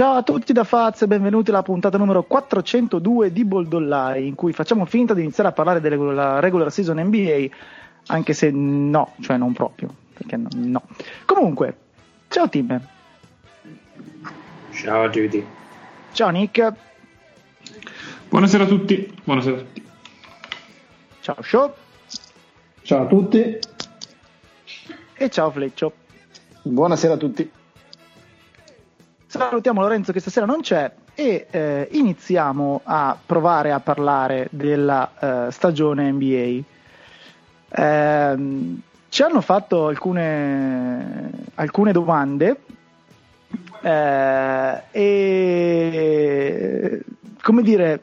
Ciao a tutti da Faz e benvenuti alla puntata numero 402 di Boldollai, in cui facciamo finta di iniziare a parlare della regular season NBA, anche se no, cioè non proprio, perché no. no. Comunque, ciao Tim. Ciao Judy. Ciao Nick. Buonasera a tutti. Buonasera a tutti. Ciao Show. Ciao a tutti. E ciao Fleccio. Buonasera a tutti. Salutiamo Lorenzo che stasera non c'è e eh, iniziamo a provare a parlare della eh, stagione NBA. Eh, ci hanno fatto alcune, alcune domande eh, e come dire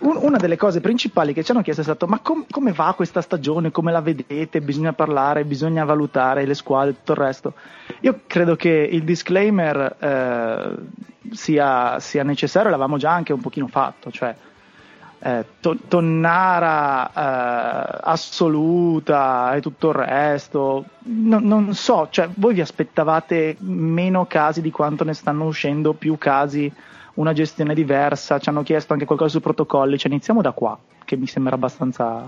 una delle cose principali che ci hanno chiesto è stato ma com- come va questa stagione, come la vedete, bisogna parlare, bisogna valutare le squadre tutto il resto. Io credo che il disclaimer eh, sia, sia, necessario, l'avevamo già anche un pochino fatto, cioè eh, to- tonnara eh, assoluta e tutto il resto, no, non so, cioè voi vi aspettavate meno casi di quanto ne stanno uscendo, più casi una gestione diversa, ci hanno chiesto anche qualcosa sui protocolli, cioè iniziamo da qua, che mi sembra abbastanza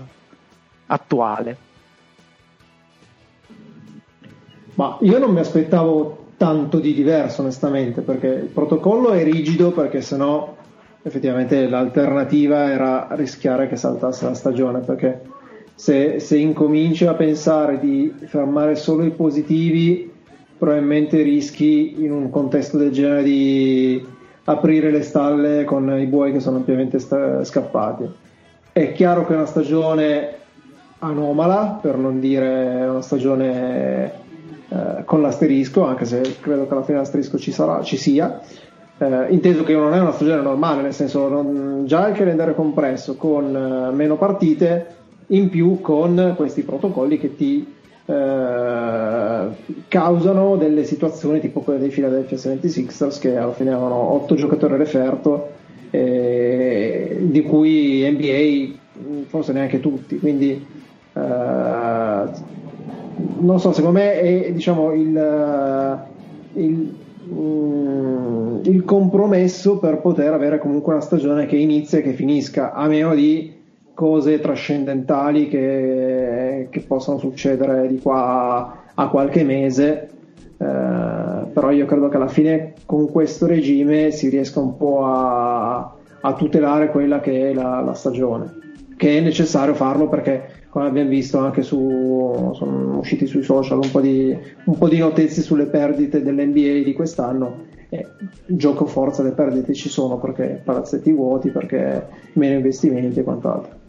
attuale. Ma io non mi aspettavo tanto di diverso onestamente, perché il protocollo è rigido perché sennò effettivamente l'alternativa era rischiare che saltasse la stagione, perché se, se incominci a pensare di fermare solo i positivi, probabilmente rischi in un contesto del genere di aprire le stalle con i buoi che sono ampiamente sta- scappati. È chiaro che è una stagione anomala, per non dire una stagione eh, con l'asterisco, anche se credo che alla fine l'asterisco ci, sarà, ci sia. Eh, inteso che non è una stagione normale, nel senso non, già il calendario compresso con eh, meno partite, in più con questi protocolli che ti eh, causano delle situazioni tipo quelle dei Philadelphia 76ers che alla fine avevano 8 giocatori referto eh, di cui NBA forse neanche tutti quindi eh, non so secondo me è diciamo il, il, mm, il compromesso per poter avere comunque una stagione che inizia e che finisca a meno di cose trascendentali che, che possono succedere di qua a qualche mese. Eh, però io credo che alla fine con questo regime si riesca un po' a, a tutelare quella che è la, la, stagione, che è necessario farlo perché come abbiamo visto anche su sono usciti sui social un po' di, un po di notizie sulle perdite dell'NBA di quest'anno e gioco forza le perdite ci sono perché palazzetti vuoti, perché meno investimenti e quant'altro.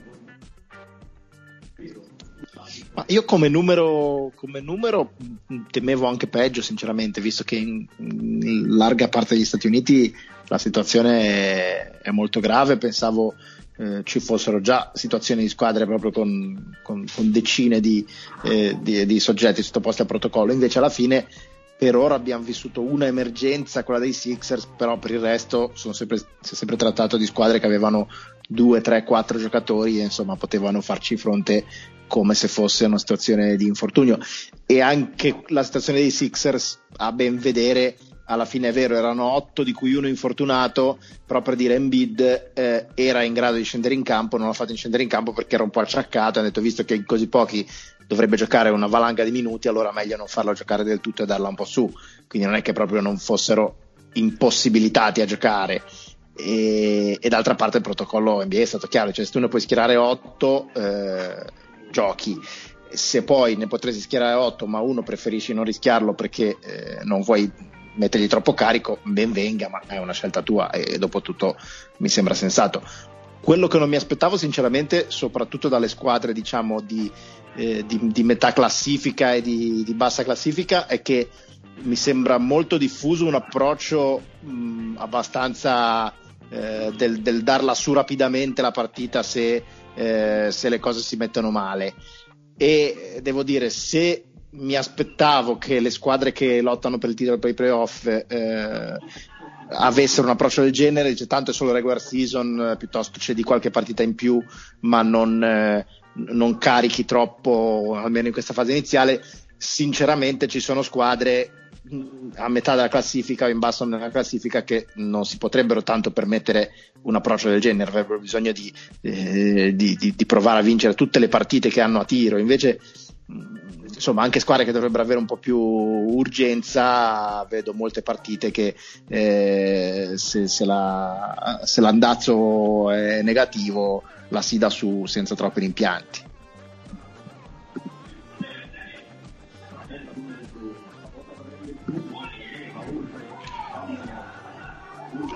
Ma io come numero, come numero, temevo anche peggio, sinceramente, visto che in, in, larga parte degli Stati Uniti la situazione è, è molto grave. Pensavo eh, ci fossero già situazioni di squadre proprio con, con, con decine di, eh, di, di, soggetti sottoposti a protocollo. Invece, alla fine, per ora abbiamo vissuto una emergenza, quella dei Sixers, però per il resto sono sempre, si è sempre trattato di squadre che avevano due, tre, quattro giocatori insomma potevano farci fronte come se fosse una situazione di infortunio. E anche la situazione dei Sixers a ben vedere alla fine è vero erano otto di cui uno infortunato però per dire Embiid eh, era in grado di scendere in campo non l'ha fatto scendere in campo perché era un po' acciaccato e ha detto visto che in così pochi dovrebbe giocare una valanga di minuti allora meglio non farlo giocare del tutto e darla un po' su. Quindi non è che proprio non fossero impossibilitati a giocare e, e d'altra parte il protocollo NBA è stato chiaro cioè se tu ne puoi schierare otto eh, giochi. Se poi ne potresti schierare 8, ma uno preferisci non rischiarlo perché eh, non vuoi mettergli troppo carico, ben venga, ma è una scelta tua e dopo tutto mi sembra sensato. Quello che non mi aspettavo sinceramente, soprattutto dalle squadre diciamo di, eh, di, di metà classifica e di, di, bassa classifica, è che mi sembra molto diffuso un approccio mh, abbastanza eh, del, del darla su rapidamente la partita se eh, se le cose si mettono male. E devo dire, se mi aspettavo che le squadre che lottano per il titolo per i playoff eh, avessero un approccio del genere, dice tanto è solo regular season, eh, piuttosto c'è di qualche partita in più, ma non, eh, non carichi troppo, almeno in questa fase iniziale. Sinceramente ci sono squadre a metà della classifica o in basso nella classifica che non si potrebbero tanto permettere un approccio del genere, avrebbero bisogno di, eh, di, di, di provare a vincere tutte le partite che hanno a tiro, invece insomma anche squadre che dovrebbero avere un po' più urgenza, vedo molte partite che eh, se, se, la, se, l'andazzo è negativo la si dà su senza troppi rimpianti.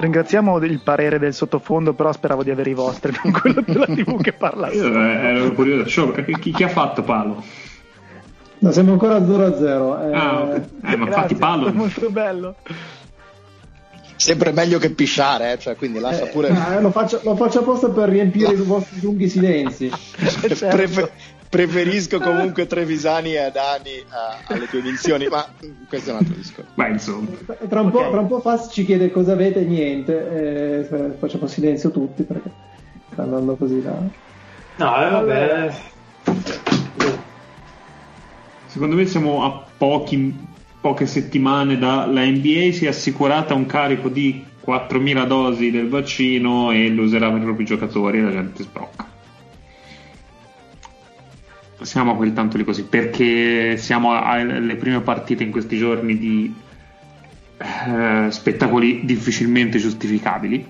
Ringraziamo il parere del sottofondo, però speravo di avere i vostri, non quello della TV che parla. Io eh, ero curioso, chi, chi ha fatto Palo? No, siamo ancora 0-0. Eh... Ah, okay. eh, ma infatti Palo. È molto bello. Sempre meglio che pisciare, eh? cioè, quindi lascia eh, pure. Eh, lo, faccio, lo, faccio, apposta per riempire i vostri lunghi silenzi. certo. Prefer- preferisco comunque Trevisani e Adani alle tue edizioni, ma questo è un altro discorso. Ma insomma, tra un, okay. po', tra un po' Fast ci chiede cosa avete, niente, eh, facciamo silenzio tutti perché sta andando così là. No, eh, vabbè. Secondo me siamo a pochi, poche settimane dalla NBA, si è assicurata un carico di 4.000 dosi del vaccino e lo userà per i propri giocatori e la gente sbrocca siamo a quel tanto lì così perché siamo alle prime partite in questi giorni di eh, spettacoli difficilmente giustificabili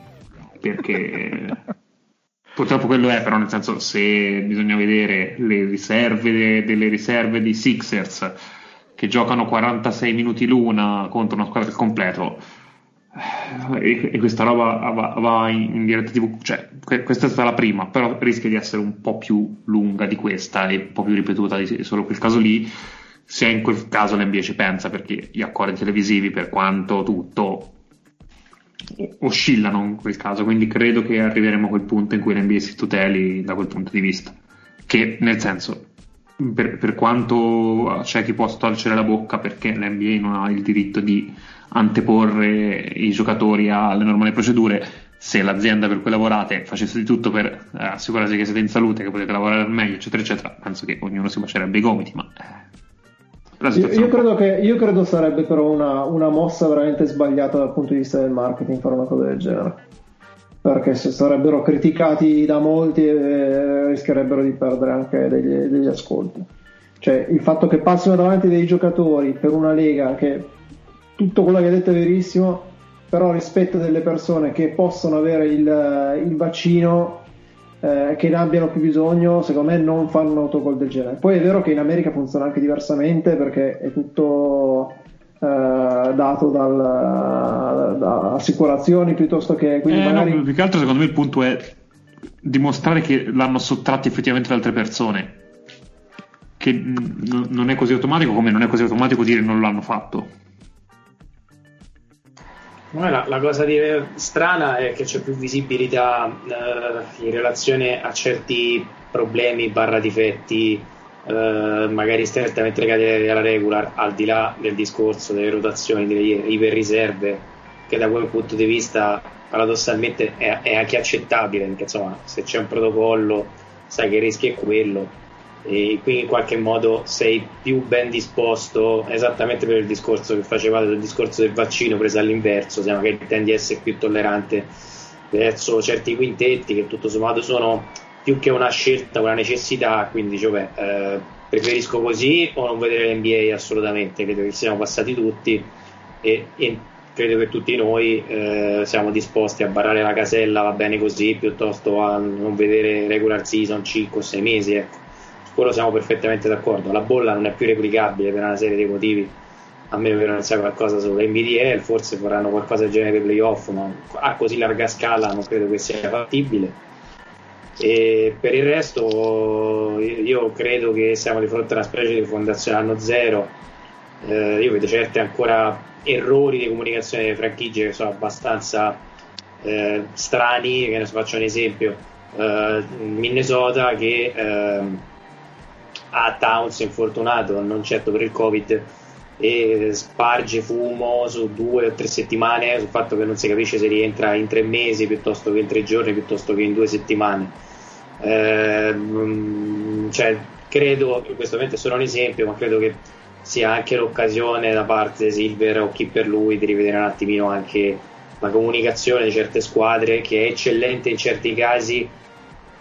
perché purtroppo quello è però nel senso se bisogna vedere le riserve de, delle riserve di Sixers che giocano 46 minuti l'una contro una squadra al completo e, questa roba va, va in, in, diretta TV, cioè questa è stata la prima, però rischia di essere un po' più lunga di questa e un po' più ripetuta di solo quel caso lì, se in quel caso l'NBA ci pensa, perché gli accordi televisivi, per quanto tutto, oscillano in quel caso, quindi credo che arriveremo a quel punto in cui l'NBA si tuteli da quel punto di vista, che nel senso per, per, quanto c'è chi può storcere la bocca perché l'NBA non ha il diritto di anteporre i giocatori alle normali procedure, se l'azienda per cui lavorate facesse di tutto per eh, assicurarsi che siete in salute, che potete lavorare al meglio, eccetera, eccetera, penso che ognuno si bacerebbe i gomiti, ma... Eh, io, io, credo che, io credo sarebbe però una, una mossa veramente sbagliata dal punto di vista del marketing fare una cosa del genere. Perché se sarebbero criticati da molti eh, rischierebbero di perdere anche degli, degli, ascolti. Cioè il fatto che passino davanti dei giocatori per una lega che tutto quello che hai detto è verissimo, però rispetto delle persone che possono avere il, il vaccino, eh, che ne abbiano più bisogno, secondo me non fanno un autogol del genere. Poi è vero che in America funziona anche diversamente perché è tutto eh, dato dal, da assicurazioni piuttosto che quindi eh, magari... no, più che altro secondo me il punto è dimostrare che l'hanno sottratti effettivamente da altre persone che n- non è così automatico come non è così automatico dire non l'hanno fatto la, la, cosa di, strana è che c'è più visibilità eh, in relazione a certi problemi barra difetti eh, magari strettamente legati alla regular, al di là del discorso delle rotazioni, delle iperriserve, che da quel punto di vista paradossalmente è, è anche accettabile, perché insomma se c'è un protocollo sai che il rischio è quello e quindi in qualche modo sei più ben disposto esattamente per il discorso che facevate del discorso del vaccino preso all'inverso, se magari tendi a essere più tollerante verso certi quintetti che tutto sommato sono più che una scelta, una necessità, quindi dice, beh, eh, preferisco così o non vedere l'NBA assolutamente, credo che siamo passati tutti e, e credo che tutti noi eh, siamo disposti a barrare la casella, va bene così, piuttosto a non vedere regular season 5 o 6 mesi, ecco. Quello siamo perfettamente d'accordo, la bolla non è più replicabile per una serie di motivi, a meno che non sia qualcosa sull'NBDL, forse faranno qualcosa del genere per playoff, ma a così larga scala non credo che sia fattibile e per il resto io credo che siamo di fronte a una specie di fondazione anno zero. Eh, io vedo certi ancora errori di comunicazione delle franchigie che sono abbastanza eh, strani. Che ne faccio un esempio: eh, Minnesota che ha Towns infortunato, non certo per il Covid, e sparge fumo su due o tre settimane sul fatto che non si capisce se rientra in tre mesi piuttosto che in tre giorni piuttosto che in due settimane. Eh, cioè, credo, questo ovviamente è solo un esempio, ma credo che sia anche l'occasione da parte di Silver o chi per lui di rivedere un attimino anche la comunicazione di certe squadre che è eccellente in certi casi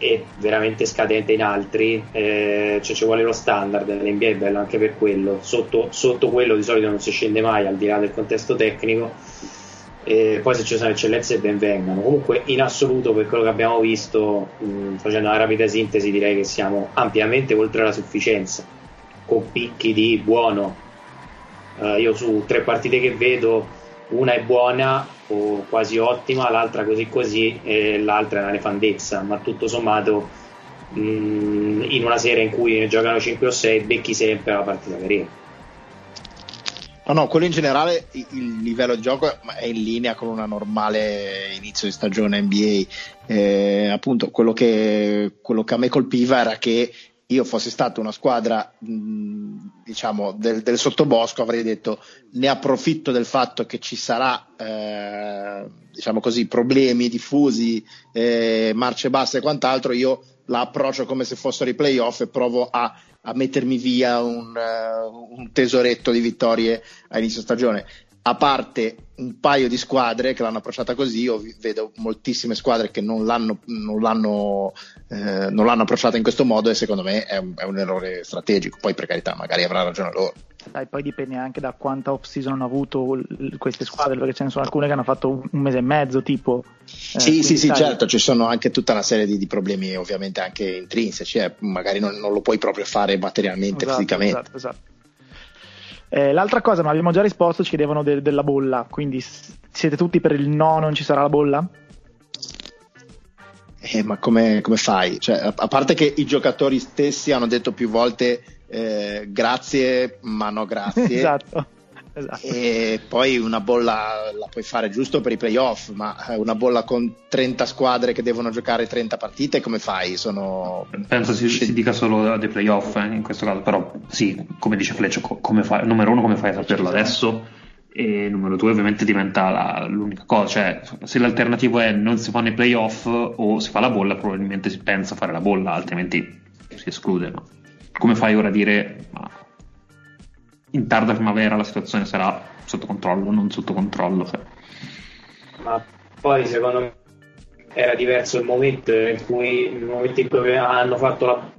e veramente scadente in altri, eh, cioè ci vuole lo standard, l'NBA è bello anche per quello, sotto, sotto, quello di solito non si scende mai al di là del contesto tecnico, e poi se ci sono eccellenze ben vengano. Comunque in assoluto per quello che abbiamo visto, mh, facendo una rapida sintesi direi che siamo ampiamente oltre la sufficienza, con picchi di buono. Uh, io su tre partite che vedo, una è buona, o quasi ottima, l'altra così così e l'altra è una nefandezza, ma tutto sommato mh, mm, in una serie in cui giocano 5 o 6 becchi sempre la partita carina. No, no, quello in generale il livello di gioco è in linea con una normale inizio di stagione NBA. Eh, appunto, quello che, quello che a me colpiva era che io fossi stato una squadra mh, diciamo del, del, sottobosco avrei detto ne approfitto del fatto che ci sarà eh, diciamo così problemi diffusi eh, marce basse e quant'altro io la approccio come se fossero i playoff e provo a, a mettermi via un, uh, un tesoretto di vittorie a inizio stagione a parte un paio di squadre che l'hanno approcciata così, io vedo moltissime squadre che non l'hanno, non l'hanno, eh, non l'hanno approcciata in questo modo e secondo me è un, è un, errore strategico. Poi per carità, magari avrà ragione loro. Dai, poi dipende anche da quanta off-season hanno avuto queste squadre, perché ce ne sono alcune che hanno fatto un mese e mezzo, tipo. Eh, sì, sì, sì, certo, ci sono anche tutta una serie di, di problemi ovviamente anche intrinseci, eh. magari non, non, lo puoi proprio fare materialmente, esatto, fisicamente. Esatto, esatto. Eh, l'altra cosa, ma abbiamo già risposto, ci chiedevano de- della bolla, quindi siete tutti per il no, non ci sarà la bolla? Eh, ma come, come fai? Cioè, a, a, parte che i giocatori stessi hanno detto più volte eh, grazie, ma no grazie. esatto. Esatto. E poi una bolla la puoi fare giusto per i playoff, ma una bolla con 30 squadre che devono giocare 30 partite, come fai? Sono... Penso si, si dica solo dei playoff eh, in questo caso, però sì, come dice Fleccio, come fai, numero uno come fai a saperlo adesso? E numero due ovviamente diventa la, l'unica cosa, cioè se l'alternativo è non si fanno i playoff o si fa la bolla, probabilmente si pensa a fare la bolla, altrimenti si esclude. No? Come fai ora a dire ma in tarda primavera la situazione sarà sotto controllo, non sotto controllo. Cioè. Ma poi secondo me era diverso il momento in cui, il momento in cui hanno fatto la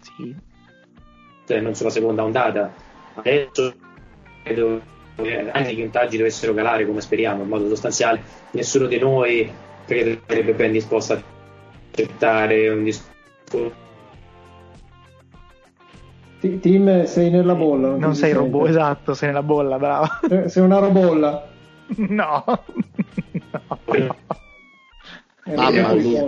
sì. Cioè, non sulla seconda ondata. Adesso credo che anche i contagi dovessero calare come speriamo in modo sostanziale. Nessuno di noi credo sarebbe ben disposto a accettare un discorso Tim, sei nella bolla. Non, non sei robot, esatto, sei nella bolla, bravo. Eh, sei una robolla. No. no. Mamma mia,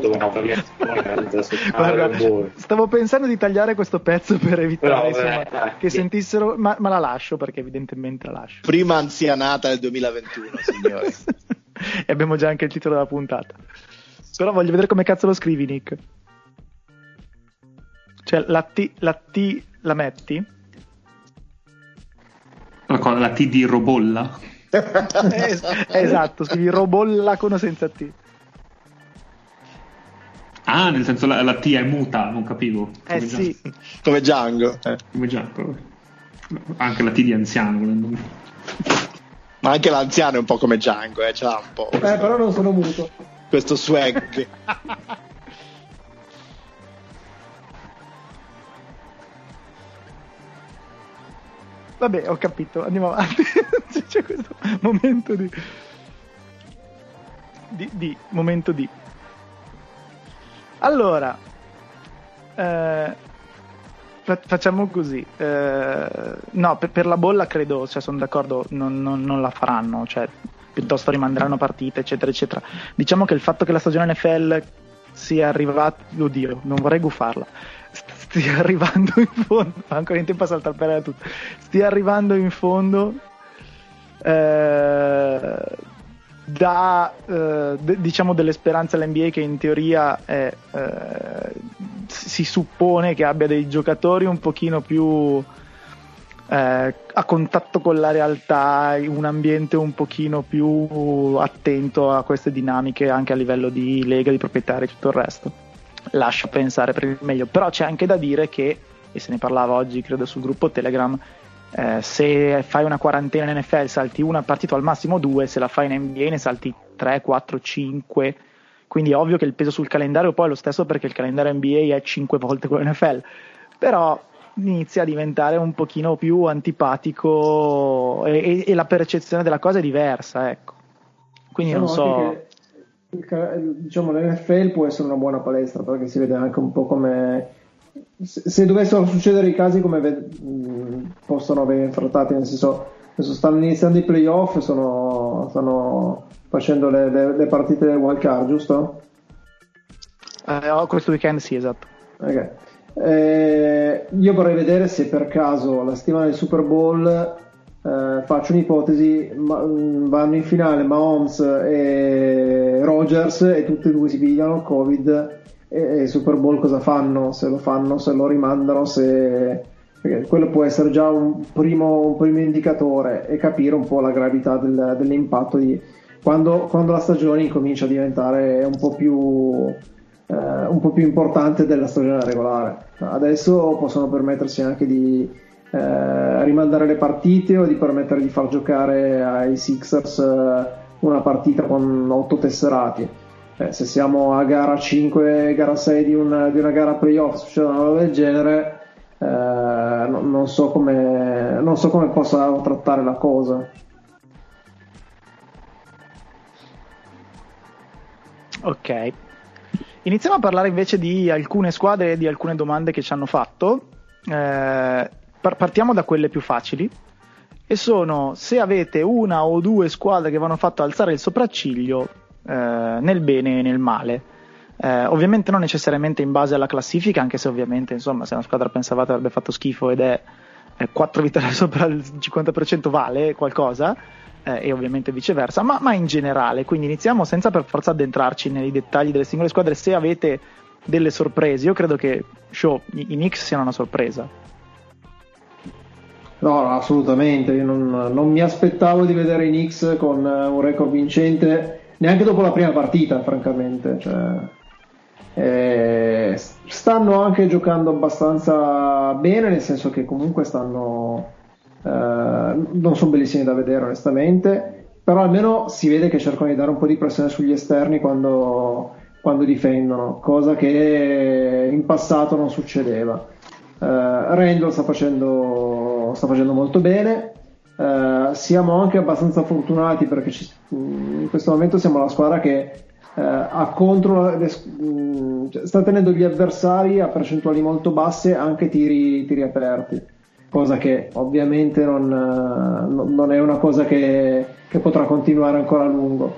Guarda, stavo pensando di tagliare questo pezzo per evitare Però, insomma, eh, che sentissero, ma, ma, la lascio perché evidentemente la lascio. Prima anzianata del 2021, signore. e abbiamo già anche il titolo della puntata. Però voglio vedere come cazzo lo scrivi, Nick. Cioè, la T, la T la metti? La, la T di Robolla? es- esatto, scrivi Robolla con o senza T. Ah, nel senso la, la T è muta, non capivo. Eh come sì. Gian- come Django. Eh. Come Django. Anche la T di anziano, volendo. Ma anche l'anziano è un po' come Django, eh, c'ha un po'. Eh, però non sono muto. Questo swag. Vabbè, ho capito, andiamo avanti. C'è questo momento di... di, di momento di. Allora, eh, facciamo così. Eh, no, per, per, la bolla credo, cioè, sono d'accordo, non, non, non la faranno, cioè, piuttosto rimanderanno partite, eccetera, eccetera. Diciamo che il fatto che la stagione NFL sia arrivata, oddio, non vorrei gufarla, stia arrivando in fondo, ancora in tempo a saltare tutto, stia arrivando in fondo eh, da eh, d- diciamo delle speranze all'NBA che in teoria è, eh, si suppone che abbia dei giocatori un pochino più eh, a contatto con la realtà, un ambiente un pochino più attento a queste dinamiche anche a livello di lega, di proprietari e tutto il resto lascia pensare per il meglio. Però c'è anche da dire che, e se ne parlava oggi credo sul gruppo Telegram, eh, se fai una quarantena in NFL salti una partita al massimo due, se la fai in NBA ne salti 3, 4, 5. Quindi è ovvio che il peso sul calendario poi è lo stesso perché il calendario NBA è 5 volte quello NFL. Però inizia a diventare un pochino più antipatico e, e, e la percezione della cosa è diversa, ecco. Quindi diciamo non so. Diciamo, l'NFL può essere una buona palestra perché si vede anche un po' come se, se dovessero succedere i casi come ve, mh, possono venire trattati, nel senso adesso stanno iniziando i playoff, sono, stanno facendo le, le, le partite del wild card, giusto? Eh, questo weekend sì, esatto. Okay. Eh, io vorrei vedere se per caso la settimana del Super Bowl eh, faccio un'ipotesi ma, mm, vanno in finale Mahomes e Rogers e tutti e due si pigliano Covid e, e Super Bowl cosa fanno? Se lo fanno, se lo rimandano, se perché quello può essere già un primo, un primo indicatore e capire un po' la gravità del, dell'impatto di quando, quando, la stagione comincia a diventare un po' più eh, un po' più importante della stagione regolare. Adesso possono permettersi anche di eh, rimandare le partite o di permettere di far giocare ai Sixers eh, una partita con otto tesserati. Eh, se siamo a gara 5, gara 6 di una, di una gara playoff, succede una roba del genere, eh, no, non, so come, non so come possa trattare la cosa. Ok, Iniziamo a parlare invece di alcune squadre e di alcune domande che ci hanno fatto. Partiamo da quelle più facili. E sono se avete una o due squadre che vi hanno fatto alzare il sopracciglio eh, nel bene e nel male. Eh, ovviamente non necessariamente in base alla classifica, anche se ovviamente insomma, se una squadra pensavate avrebbe fatto schifo ed è 4 vittorie sopra il 50% vale qualcosa eh, e ovviamente viceversa, ma, ma, in generale. Quindi iniziamo senza per forza addentrarci nei dettagli delle singole squadre. Se avete delle sorprese, io credo che show, i, i Knicks siano una sorpresa. No, assolutamente. Io non, non, mi aspettavo di vedere i Knicks con eh, un record vincente neanche dopo la prima partita, francamente. Cioè, eh, stanno anche giocando abbastanza bene, nel senso che comunque stanno eh, non sono bellissimi da vedere onestamente, però almeno si vede che cercano di dare un po' di pressione sugli esterni quando, quando difendono, cosa che in passato non succedeva. Uh, Randall sta facendo, sta facendo molto bene. Uh, siamo anche abbastanza fortunati perché ci, in questo momento siamo la squadra che uh, ha contro le, cioè, sta tenendo gli avversari a percentuali molto basse anche tiri, tiri aperti cosa che ovviamente non, non è una cosa che, che, potrà continuare ancora a lungo.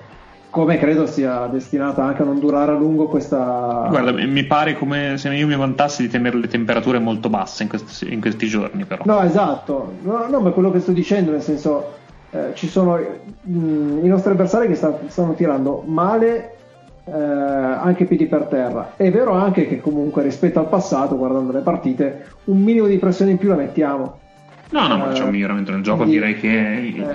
Come credo sia destinata anche a non durare a lungo questa. Guarda, mi pare come se io mi vantassi di tenere le temperature molto basse in questi, in questi giorni, però. No, esatto, no, no, ma quello che sto dicendo, nel senso, eh, ci sono mh, mm, i nostri avversari che sta, stanno tirando male eh, anche piedi per terra. È vero anche che comunque rispetto al passato, guardando le partite, un minimo di pressione in più la mettiamo. No, no, ma c'è un eh, miglioramento nel gioco, quindi, direi che...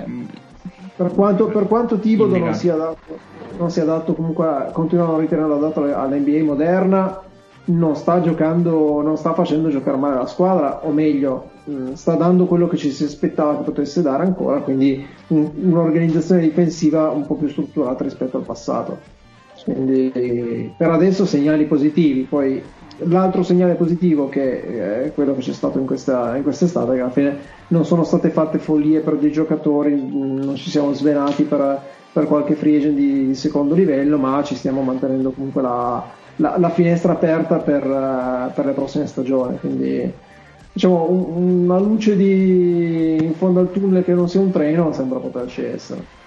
Eh, per quanto, per quanto Tibodo non sia, adatto, non sia adatto comunque, a, continuano a ritenerlo adatto all'NBA moderna, non sta giocando, non sta facendo giocare male la squadra, o meglio, mm, sta dando quello che ci si aspettava che potesse dare ancora, quindi un, un'organizzazione difensiva un po' più strutturata rispetto al passato. Quindi per adesso segnali positivi, poi l'altro segnale positivo che è quello che c'è stato in, questa, in quest'estate, che alla fine non sono state fatte follie per dei giocatori, non ci siamo svenati per, per qualche free agent di, di, secondo livello, ma ci stiamo mantenendo comunque la, la, la finestra aperta per, per, le prossime stagioni. Quindi diciamo una luce di, in fondo al tunnel che non sia un treno sembra poterci essere.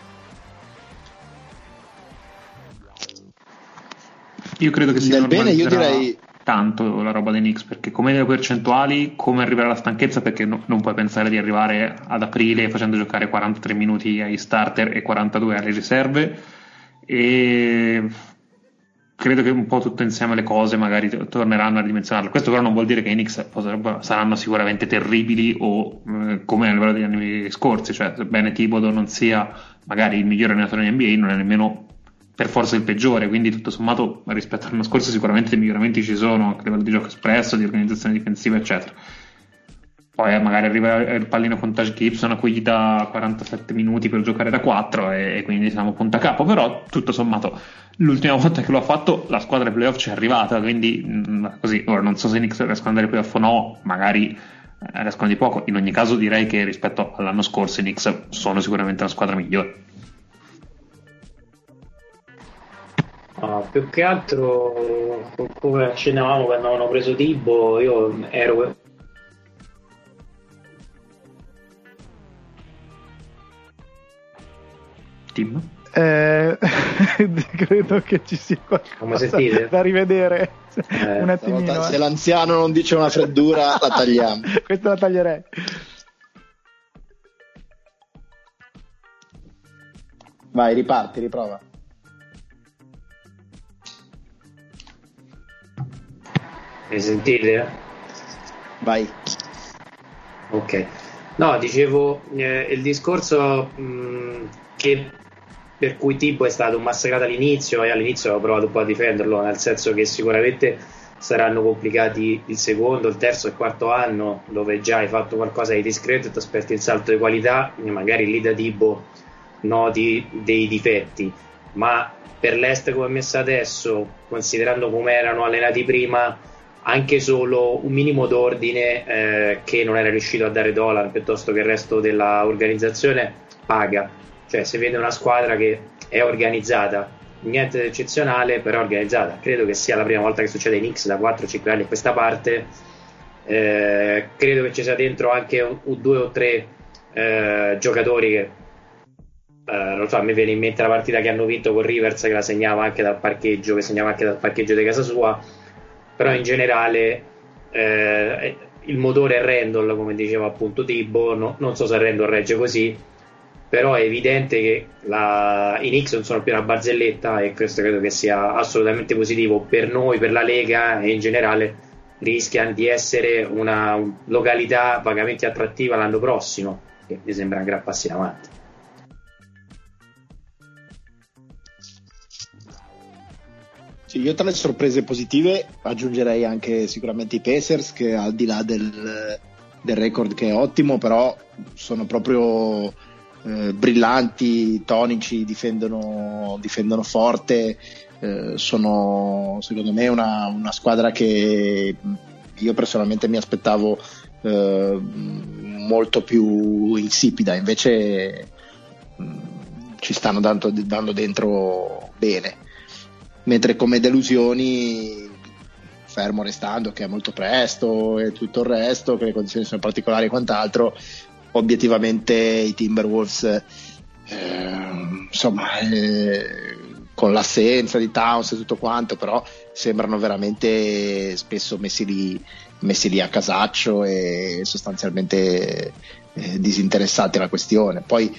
Io credo che sia Nel bene, io direi tanto la roba dei Knicks perché come le percentuali, come arrivare alla stanchezza perché no, non puoi pensare di arrivare ad aprile facendo giocare 43 minuti ai starter e 42 alle riserve e credo che un po' tutto insieme le cose magari torneranno a ridimensionarlo. Questo però non vuol dire che i Knicks saranno sicuramente terribili o eh, come a livello degli anni scorsi, cioè sebbene Tibodo non sia magari il migliore allenatore in NBA, non è nemmeno per forza il peggiore, quindi tutto sommato rispetto all'anno scorso sicuramente dei miglioramenti ci sono a livello di gioco espresso, di organizzazione difensiva, eccetera. Poi eh, magari arriva il pallino con Taj Gibson a cui gli dà 47 minuti per giocare da 4 e, quindi siamo punta a capo, però tutto sommato l'ultima volta che l'ho fatto la squadra ai playoff ci è arrivata, quindi mm, così, ora non so se i Knicks riescono ad andare ai playoff o no, magari eh, riescono di poco, in ogni caso direi che rispetto all'anno scorso i Knicks sono sicuramente la squadra migliore. No, più che altro, come accennavamo quando avevano preso Tibo, io ero. Tim? Eh, credo che ci sia qualcosa da rivedere eh, un attimino. Se l'anziano non dice una freddura, la tagliamo. Questa la taglierei. Vai, riparti, riprova. Mi sentite? Vai. Ok. No, dicevo, eh, il discorso mh, mm, che per cui Tibo è stato massacrato all'inizio e all'inizio ho provato un po' a difenderlo, nel senso che sicuramente saranno complicati il secondo, il terzo e il quarto anno dove già hai fatto qualcosa di discreto e ti aspetti il salto di qualità, magari lì da Tibo noti dei difetti, ma per l'Est come è messa adesso, considerando come erano allenati prima, anche solo un minimo d'ordine eh, che non era riuscito a dare Dolan piuttosto che il resto dell'organizzazione paga. Cioè, se vede una squadra che è organizzata, niente di eccezionale, però organizzata. Credo che sia la prima volta che succede in X da 4-5 anni a questa parte. Eh, credo che ci sia dentro anche un, un due o tre eh, giocatori che Uh, non so, mi viene in mente la partita che hanno vinto con Rivers che la segnava anche dal parcheggio, che segnava anche dal parcheggio di casa sua però in generale eh, il motore è Randall come diceva appunto Tibo no, non so se Randall regge così però è evidente che la, i non sono più una barzelletta e questo credo che sia assolutamente positivo per noi, per la Lega e in generale rischiano di essere una località vagamente attrattiva l'anno prossimo che mi sembra un gran passo in avanti Sì, io tra le sorprese positive aggiungerei anche sicuramente i Pacers che al di là del, del record che è ottimo, però sono proprio eh, brillanti, tonici, difendono, difendono forte, eh, sono secondo me una, una, squadra che io personalmente mi aspettavo eh, molto più insipida, invece mh, mm, ci stanno dando, dando dentro bene mentre come delusioni fermo restando che è molto presto e tutto il resto, che le condizioni sono particolari e quant'altro, obiettivamente i Timberwolves, eh, insomma, eh, con l'assenza di Towns e tutto quanto, però sembrano veramente spesso messi lì, messi lì a casaccio e sostanzialmente eh, disinteressati alla questione. Poi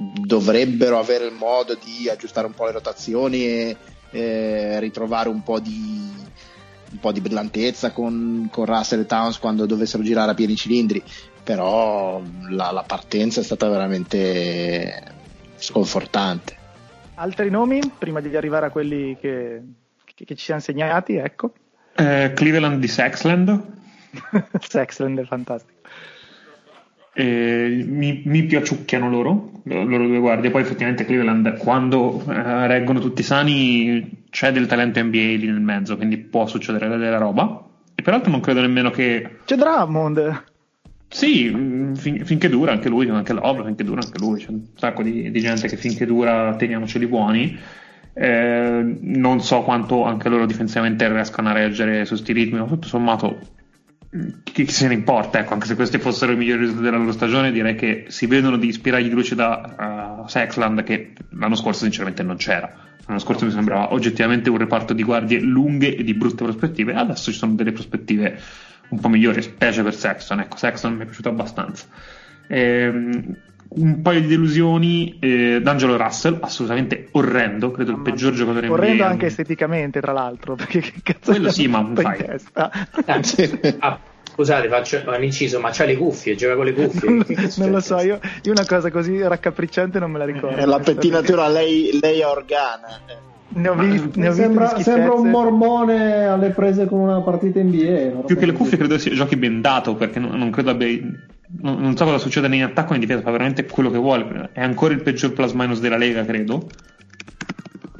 dovrebbero avere il modo di aggiustare un po' le rotazioni e eh, ritrovare un po' di, un po' di brillantezza con, con, Russell e Towns quando dovessero girare a pieni cilindri, però la, la partenza è stata veramente sconfortante. Altri nomi prima di arrivare a quelli che, che, che ci siamo segnati? Ecco. Eh, Cleveland di Sexland. Sexland è fantastico. Eh, mi, mi, piaciucchiano loro, loro due guardie. Poi effettivamente Cleveland, quando eh, reggono tutti sani, c'è del talento NBA lì nel mezzo, quindi può succedere della roba. E peraltro non credo nemmeno che. C'è Drummond! Sì, mm, fin, finché dura anche lui, anche Love, finché dura anche lui. C'è un sacco di, di gente che finché dura teniamoceli buoni. Eh, non so quanto anche loro difensivamente riescano a reggere su sti ritmi, ma tutto sommato chi se ne importa, ecco, anche se questi fossero i migliori risultati della loro stagione, direi che si vedono di ispirargli di luce da uh, Sexland che l'anno scorso sinceramente non c'era. L'anno scorso mi sembrava oggettivamente un reparto di guardie lunghe e di brutte prospettive, adesso ci sono delle prospettive un po' migliori, specie per Sexton. Ecco, Sexton mi è piaciuto abbastanza. Ehm, un paio di delusioni. Eh, D'Angelo Russell, assolutamente orrendo, credo il peggior giocatore in Orrendo anche esteticamente, tra l'altro, perché che cazzo Quello sì, ma un fai. Ah, scusate, faccio un inciso, ma c'ha le cuffie, gioca con le cuffie. non, non lo so, io, io, una cosa così raccapricciante non me la ricordo. È la pettinatura lei, lei organa. Ne ho, vi, ne ho sembra, sembra, un mormone alle prese con una partita NBA. Più che le cuffie credo sia giochi bendato perché non, non credo abbia non, non, so cosa succede in attacco né in difesa fa veramente quello che vuole è ancora il peggior plus minus della Lega credo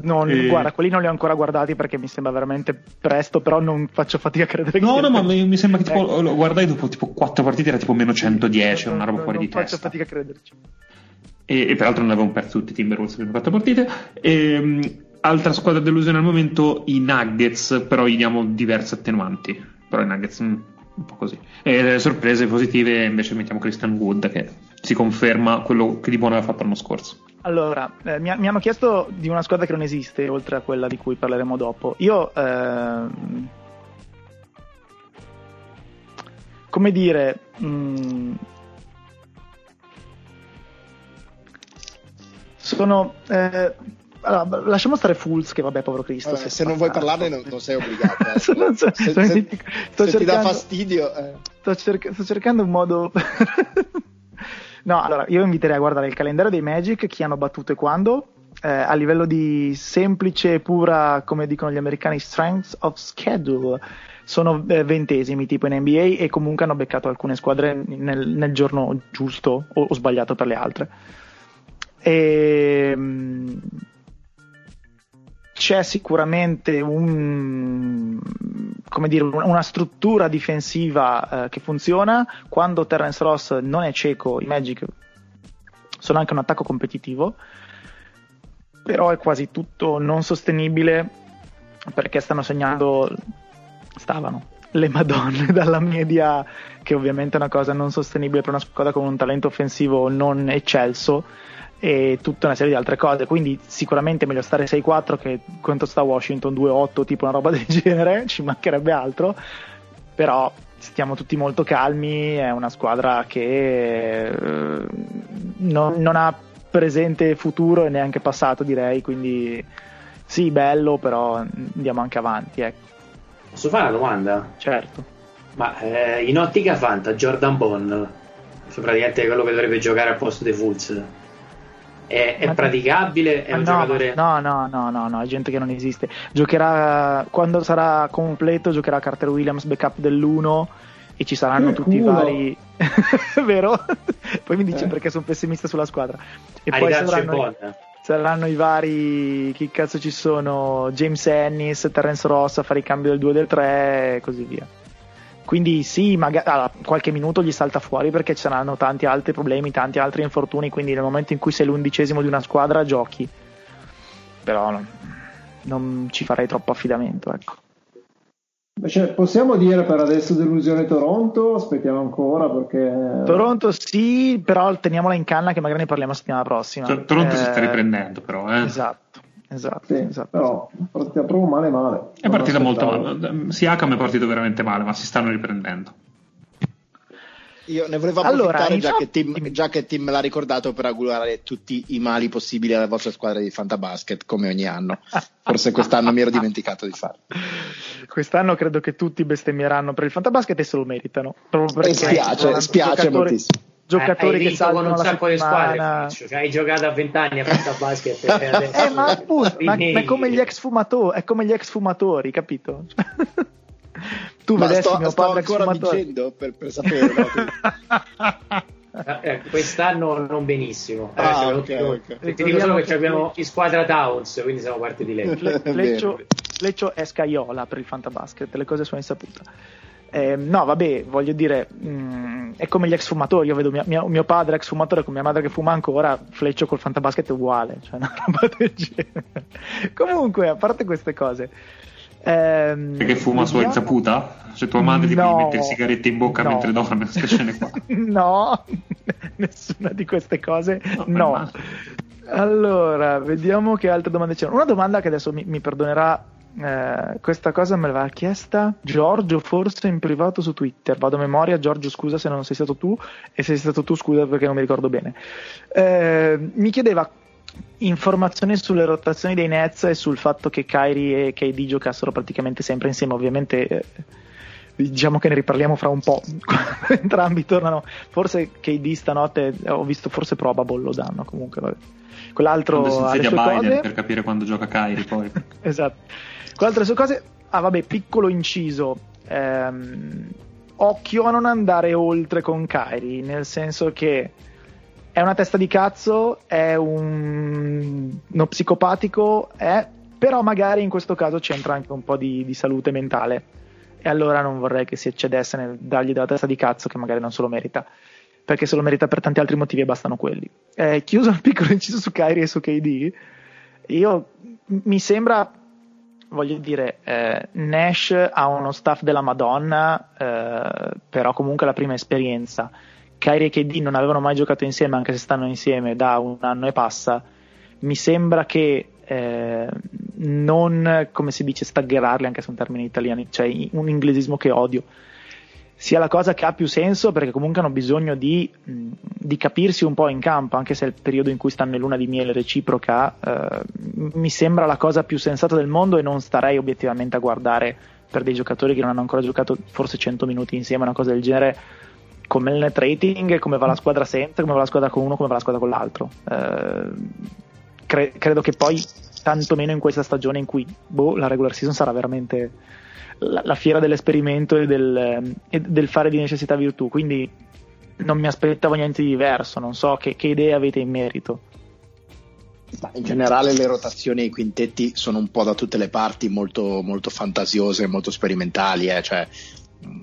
No, e... guarda, quelli non li ho ancora guardati perché mi sembra veramente presto, però non faccio fatica a credere no, che... No, no, ma mi, sembra che tipo, eh. lo guardai dopo tipo 4 partite era tipo meno 110, no, una roba fuori di testa. Non faccio fatica a crederci. E, e, peraltro non avevamo perso tutti i Timberwolves prime 4 partite. E, ehm, altra squadra delusione al momento, i Nuggets, però gli diamo diverse attenuanti. Però i Nuggets... Mh, un po' così. E sorprese positive invece mettiamo Christian Wood che si conferma quello che di buono aveva fatto l'anno scorso. Allora, eh, mi, mi, hanno chiesto di una squadra che non esiste, oltre a quella di cui parleremo dopo. Io, eh, come dire, mh, mm, sono eh, allora, lasciamo stare Fools, che vabbè, povero Cristo. Vabbè, se non vuoi parlarne, non, non sei obbligato. Eh. se, se, se, se cercando, ti dà fastidio, eh. sto, cerca, sto, cercando un modo. no, allora, io inviterei a guardare il calendario dei Magic, chi hanno battuto e quando. Eh, a livello di semplice e pura, come dicono gli americani, strength of schedule, sono eh, ventesimi tipo in NBA e comunque hanno beccato alcune squadre nel, nel giorno giusto o, o, sbagliato per le altre. E, ehm, c'è sicuramente un, dire, una struttura difensiva eh, che funziona. Quando Terence Ross non è cieco, i Magic sono anche un attacco competitivo, però è quasi tutto non sostenibile perché stanno segnando, stavano le Madonne dalla media, che ovviamente è una cosa non sostenibile per una squadra con un talento offensivo non eccelso e tutta una serie di altre cose. Quindi sicuramente meglio stare 6-4 che quanto sta Washington 2-8, tipo una roba del genere, ci mancherebbe altro. Però stiamo tutti molto calmi, è una squadra che eh, non, non, ha presente futuro e neanche passato direi, quindi sì, bello, però andiamo anche avanti. Ecco. Posso fare una domanda? Certo. Ma eh, in ottica Fanta, Jordan Bond, praticamente quello che dovrebbe giocare al posto dei Fulz, è, è praticabile? È un no, giocatore. No, no, no, no, no, è gente che non esiste. Giocherà quando sarà completo, giocherà Carter Williams, backup dell'1 e ci saranno che tutti culo. i vari. Vero? poi mi dice eh. perché sono pessimista sulla squadra. E poi saranno, saranno i vari. Chi cazzo ci sono? James Ennis, Terence Ross a fare i cambi del 2 e del 3 e così via. Quindi sì, magari allora, qualche minuto gli salta fuori perché ci saranno tanti altri problemi, tanti altri infortuni, quindi nel momento in cui sei l'undicesimo di una squadra giochi. Però non, non ci farei troppo affidamento, ecco. Cioè, possiamo dire per adesso delusione Toronto? Aspettiamo ancora perché. Toronto sì, però teniamola in canna che magari ne parliamo la settimana prossima. Cioè, Toronto Eh, si sta riprendendo, però. Eh. Esatto, esatto. Sì, esatto. però è partita proprio male male. È partita molto male. Siakam è partito veramente male, ma si stanno riprendendo. Io ne volevo Allora, approfittare già, infatti- che Tim, già che Tim me l'ha ricordato per augurare tutti i mali possibili alla vostra squadra di Fantabasket, come ogni anno. Forse quest'anno mi ero dimenticato di farlo. Quest'anno credo che tutti bestemmieranno per il fantabasket e se lo meritano. Proprio E spiace, spiace giocatori, moltissimo. Giocatori hai che salgono un la sacco di squadre cioè, hai giocato a 20 anni a Fantabasket e adesso Eh, ma appunto, ma, ma è come gli ex fumatori, è come gli ex fumatori, capito? tu Ma vedessi sto, mio sto padre ancora fumatore. per, per sapere. no? Eh, quest'anno non benissimo Eh, Ah, cioè, ok, dico- ok. ti dico solo che abbiamo in squadra Towns quindi siamo partiti lì Fle- È Fleccio, vero. Fleccio è scaiola per il fantabasket, le cose sono insaputa. Eh, no, vabbè, voglio dire, mh, è come gli ex fumatori. Io vedo mia- mia- mio padre ex fumatore con mia madre che fuma ancora. Fleccio col fantabasket è uguale, cioè una roba del genere. Comunque, a parte queste cose, ehm, Perché fuma sua vediamo- insaputa? Cioè tua madre ti No. mette il sigaretto in bocca No. mentre dorme, queste scene qua. no, nessuna di queste cose. No, No. Allora, vediamo che altre domande c'erano. Una domanda che adesso mi, mi perdonerà. Eh, questa cosa me l'aveva chiesta Giorgio, forse in privato su Twitter. Vado a memoria. Giorgio, scusa se non sei stato tu, e se sei stato tu, scusa perché non mi ricordo bene. Eh, mi chiedeva informazioni sulle rotazioni dei Nets e sul fatto che Kyrie e KD giocassero praticamente sempre insieme. Ovviamente, eh, diciamo che ne riparliamo fra un po'. Entrambi tornano. Forse KD stanotte ho visto forse Probable lo danno comunque. Vabbè. Quell'altro Quando si le sue Biden cose. per capire quando gioca Kyrie poi. esatto. Quell'altre sue cose. Ah, vabbè, piccolo inciso. Ehm, occhio a non andare oltre con Kyrie, nel senso che è una testa di cazzo, è un... uno psicopatico, è... però magari in questo caso c'entra anche un po' di, di salute mentale. E allora non vorrei che si eccedesse nel dargli della testa di cazzo che magari non se lo merita. Perché se lo merita per tanti altri motivi e bastano quelli. Eh, chiuso il piccolo inciso su Kyrie e su KD, io mi sembra voglio dire, eh, Nash ha uno staff della Madonna, eh, però comunque la prima esperienza. Kyrie e KD non avevano mai giocato insieme, anche se stanno insieme da un anno e passa. Mi sembra che eh, non, come si dice, staggerarli, anche se è un termine italiano, cioè un inglesismo che odio, sia la cosa che ha più senso perché comunque hanno bisogno di, di capirsi un po' in campo, anche se è il periodo in cui stanno in luna di miele reciproca, eh, mi sembra la cosa più sensata del mondo e non starei obiettivamente a guardare per dei giocatori che non hanno ancora giocato forse 100 minuti insieme, una cosa del genere, come il net rating, come va la squadra senza, come va la squadra con uno, come va la squadra con l'altro. Eh, cre- credo che poi, tantomeno in questa stagione in cui boh, la regular season sarà veramente la, la fiera dell'esperimento e del, e del, fare di necessità virtù, quindi non mi aspettavo niente di diverso, non so che, che idee avete in merito. Ma in generale le rotazioni e i quintetti sono un po' da tutte le parti molto, molto fantasiose, molto sperimentali, eh? cioè,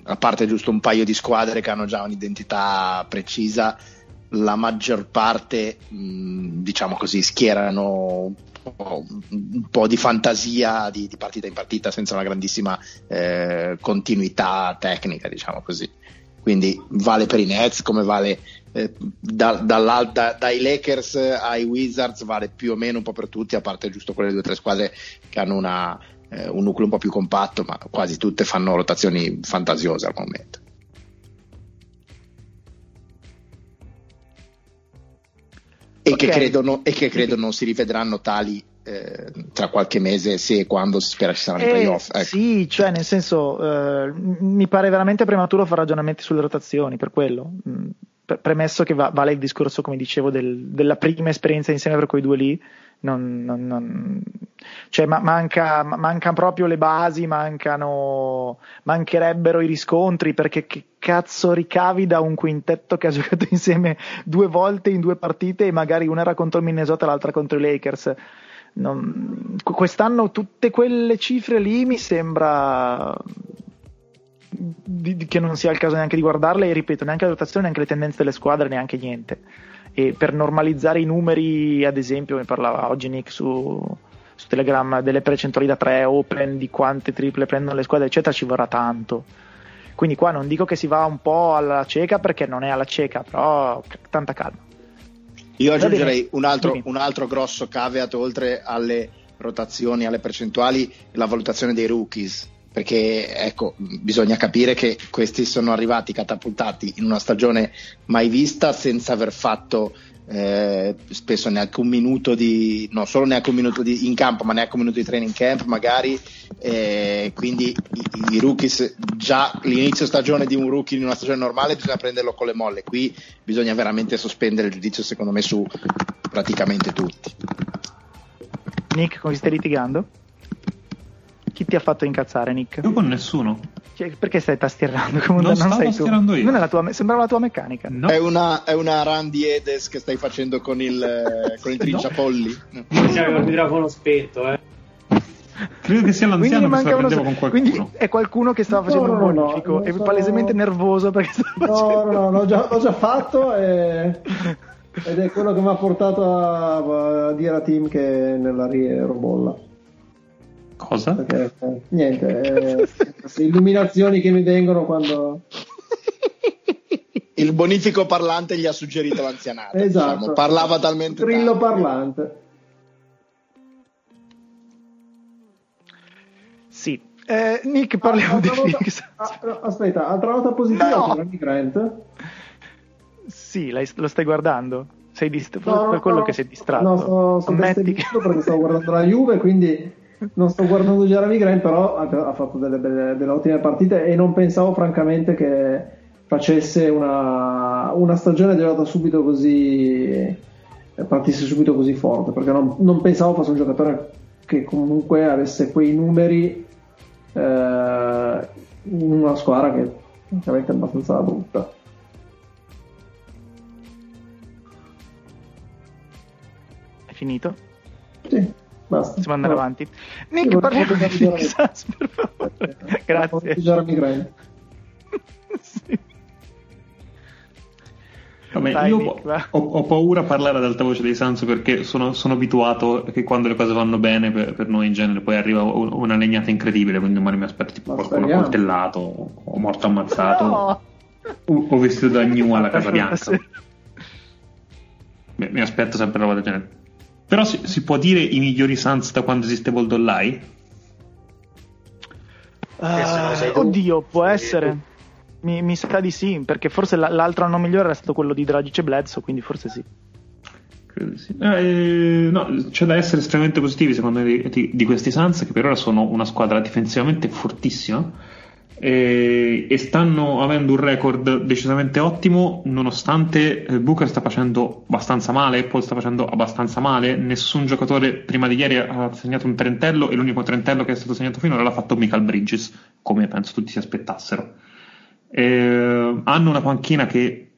a parte giusto un paio di squadre che hanno già un'identità precisa, la maggior parte, mh, diciamo così, schierano un po', di fantasia di, di, partita in partita senza una grandissima eh, continuità tecnica, diciamo così. Quindi vale per i Nets come vale eh, da, dai Lakers ai Wizards, vale più o meno un po' per tutti, a parte giusto quelle due o tre squadre che hanno una, eh, un nucleo un po' più compatto, ma quasi tutte fanno rotazioni fantasiose al momento. E, okay. che credo e che credo non si rivedranno tali eh, tra qualche mese se e quando si spera ci saranno eh, i playoff. Ecco. Sì, cioè nel senso eh, mi pare veramente prematuro fare ragionamenti sulle rotazioni per quello. Mm, premesso che va, vale il discorso, come dicevo, del, della prima esperienza insieme per quei due lì, non, non, non, cioè ma, manca, mancano proprio le basi, mancano, mancherebbero i riscontri perché che cazzo ricavi da un quintetto che ha giocato insieme due volte in due partite e magari una era contro il Minnesota e l'altra contro i Lakers. Non, quest'anno tutte quelle cifre lì mi sembra di, di, che non sia il caso neanche di guardarle e ripeto neanche la rotazione, neanche le tendenze delle squadre, neanche niente e per normalizzare i numeri ad esempio mi parlava oggi Nick su, su Telegram delle percentuali da 3 open di quante triple prendono le squadre eccetera ci vorrà tanto. Quindi qua non dico che si va un po' alla cieca perché non è alla cieca però tanta calma. Io aggiungerei un altro, un altro grosso caveat oltre alle rotazioni, alle percentuali, la valutazione dei rookies perché ecco, bisogna capire che questi sono arrivati catapultati in una stagione mai vista senza aver fatto eh, spesso neanche un minuto di non solo neanche un minuto di, in campo ma neanche un minuto di training camp magari. Eh, quindi i, i, rookies già l'inizio stagione di un rookie in una stagione normale bisogna prenderlo con le molle. Qui bisogna veramente sospendere il giudizio secondo me su praticamente tutti. Nick chi stai litigando? Chi ti ha fatto incazzare, Nick? Io con nessuno. Cioè, perché stai tastierando? Come non, non sei tastierando tu? io. Non è la tua, sembrava la tua meccanica. No. È, una, è una run di Edes che stai facendo con il, con il trinciapolli. No. C'è il microfono spento, eh. Credo che sia l'anziano che se la prendeva con qualcuno. Quindi è qualcuno che stava facendo no, un no, bonifico no, e sono... palesemente nervoso perché stava no, facendo... No, no, l'ho già, l'ho già fatto e... ed è quello che mi ha portato a, a dire a Tim che nella ero bolla. Cosa? Perché, eh, niente, eh, illuminazioni che mi vengono quando... Il bonifico parlante gli ha suggerito l'anzianato. Esatto. Diciamo. Parlava talmente Grillo tanto. parlante. Sì. Eh, Nick, parliamo altra di nota, Phoenix. ah, aspetta, altra nota positiva No. per Grant. Sì, lei- lo stai guardando? Sei dist- No, no, per quello no, che sei distratto. No, sto, sto perché stavo guardando la Juve, quindi non sto guardando Jeremy Grant, però ha, fatto delle, belle, delle, ottime partite e non pensavo francamente che facesse una, una stagione giocata subito così partisse subito così forte perché non, non, pensavo fosse un giocatore che comunque avesse quei numeri eh, in una squadra che francamente è abbastanza brutta è finito? sì Basta. Possiamo andare no. avanti. Nick, parliamo di Suns, per favore. Grazie. Sì. Vabbè, Dai, io Nick, ho, ho, paura a parlare ad alta voce dei Suns perché sono, sono, abituato che quando le cose vanno bene per, per, noi in genere poi arriva una legnata incredibile, quindi domani mi aspetto tipo qualcuno speriamo. coltellato o morto ammazzato no. o, o, vestito da New alla Casa Bianca. Mi, mi aspetto sempre roba del genere. Però si, si, può dire i migliori Suns da quando esiste Bold Online? Uh, oddio, può essere. Mi, mi, sa di sì, perché forse l'altro anno migliore è stato quello di Dragic e Bledsoe, quindi forse sì. Credo sì. Eh, no, c'è da essere estremamente positivi secondo me di, di questi Suns, che per ora sono una squadra difensivamente fortissima e, e, stanno avendo un record decisamente ottimo nonostante eh, Booker sta facendo abbastanza male, Paul sta facendo abbastanza male, nessun giocatore prima di ieri ha segnato un trentello e l'unico trentello che è stato segnato finora l'ha fatto Michael Bridges, come penso tutti si aspettassero. Eh, hanno una panchina che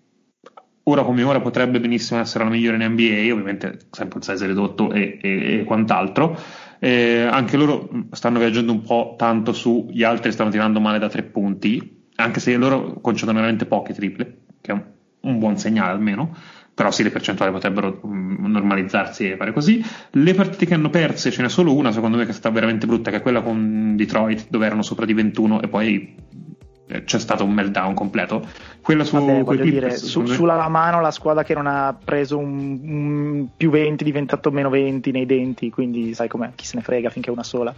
ora come ora potrebbe benissimo essere la migliore in NBA, ovviamente sempre il size ridotto e, e, e quant'altro eh, anche loro stanno viaggiando un po' tanto su, gli altri stanno tirando male da tre punti, anche se loro concedono veramente pochi triple, che è un, un buon segnale almeno però sì, le percentuali potrebbero um, normalizzarsi e fare così. Le partite che hanno perse, ce n'è solo una, secondo me, che è stata veramente brutta, che è quella con Detroit, dove erano sopra di 21 e poi c'è stato un meltdown completo. Quella su, Vabbè, dire, su, sulla mano la squadra che non ha preso un, un, più 20 diventato meno 20 nei denti, quindi sai com'è, chi se ne frega finché è una sola.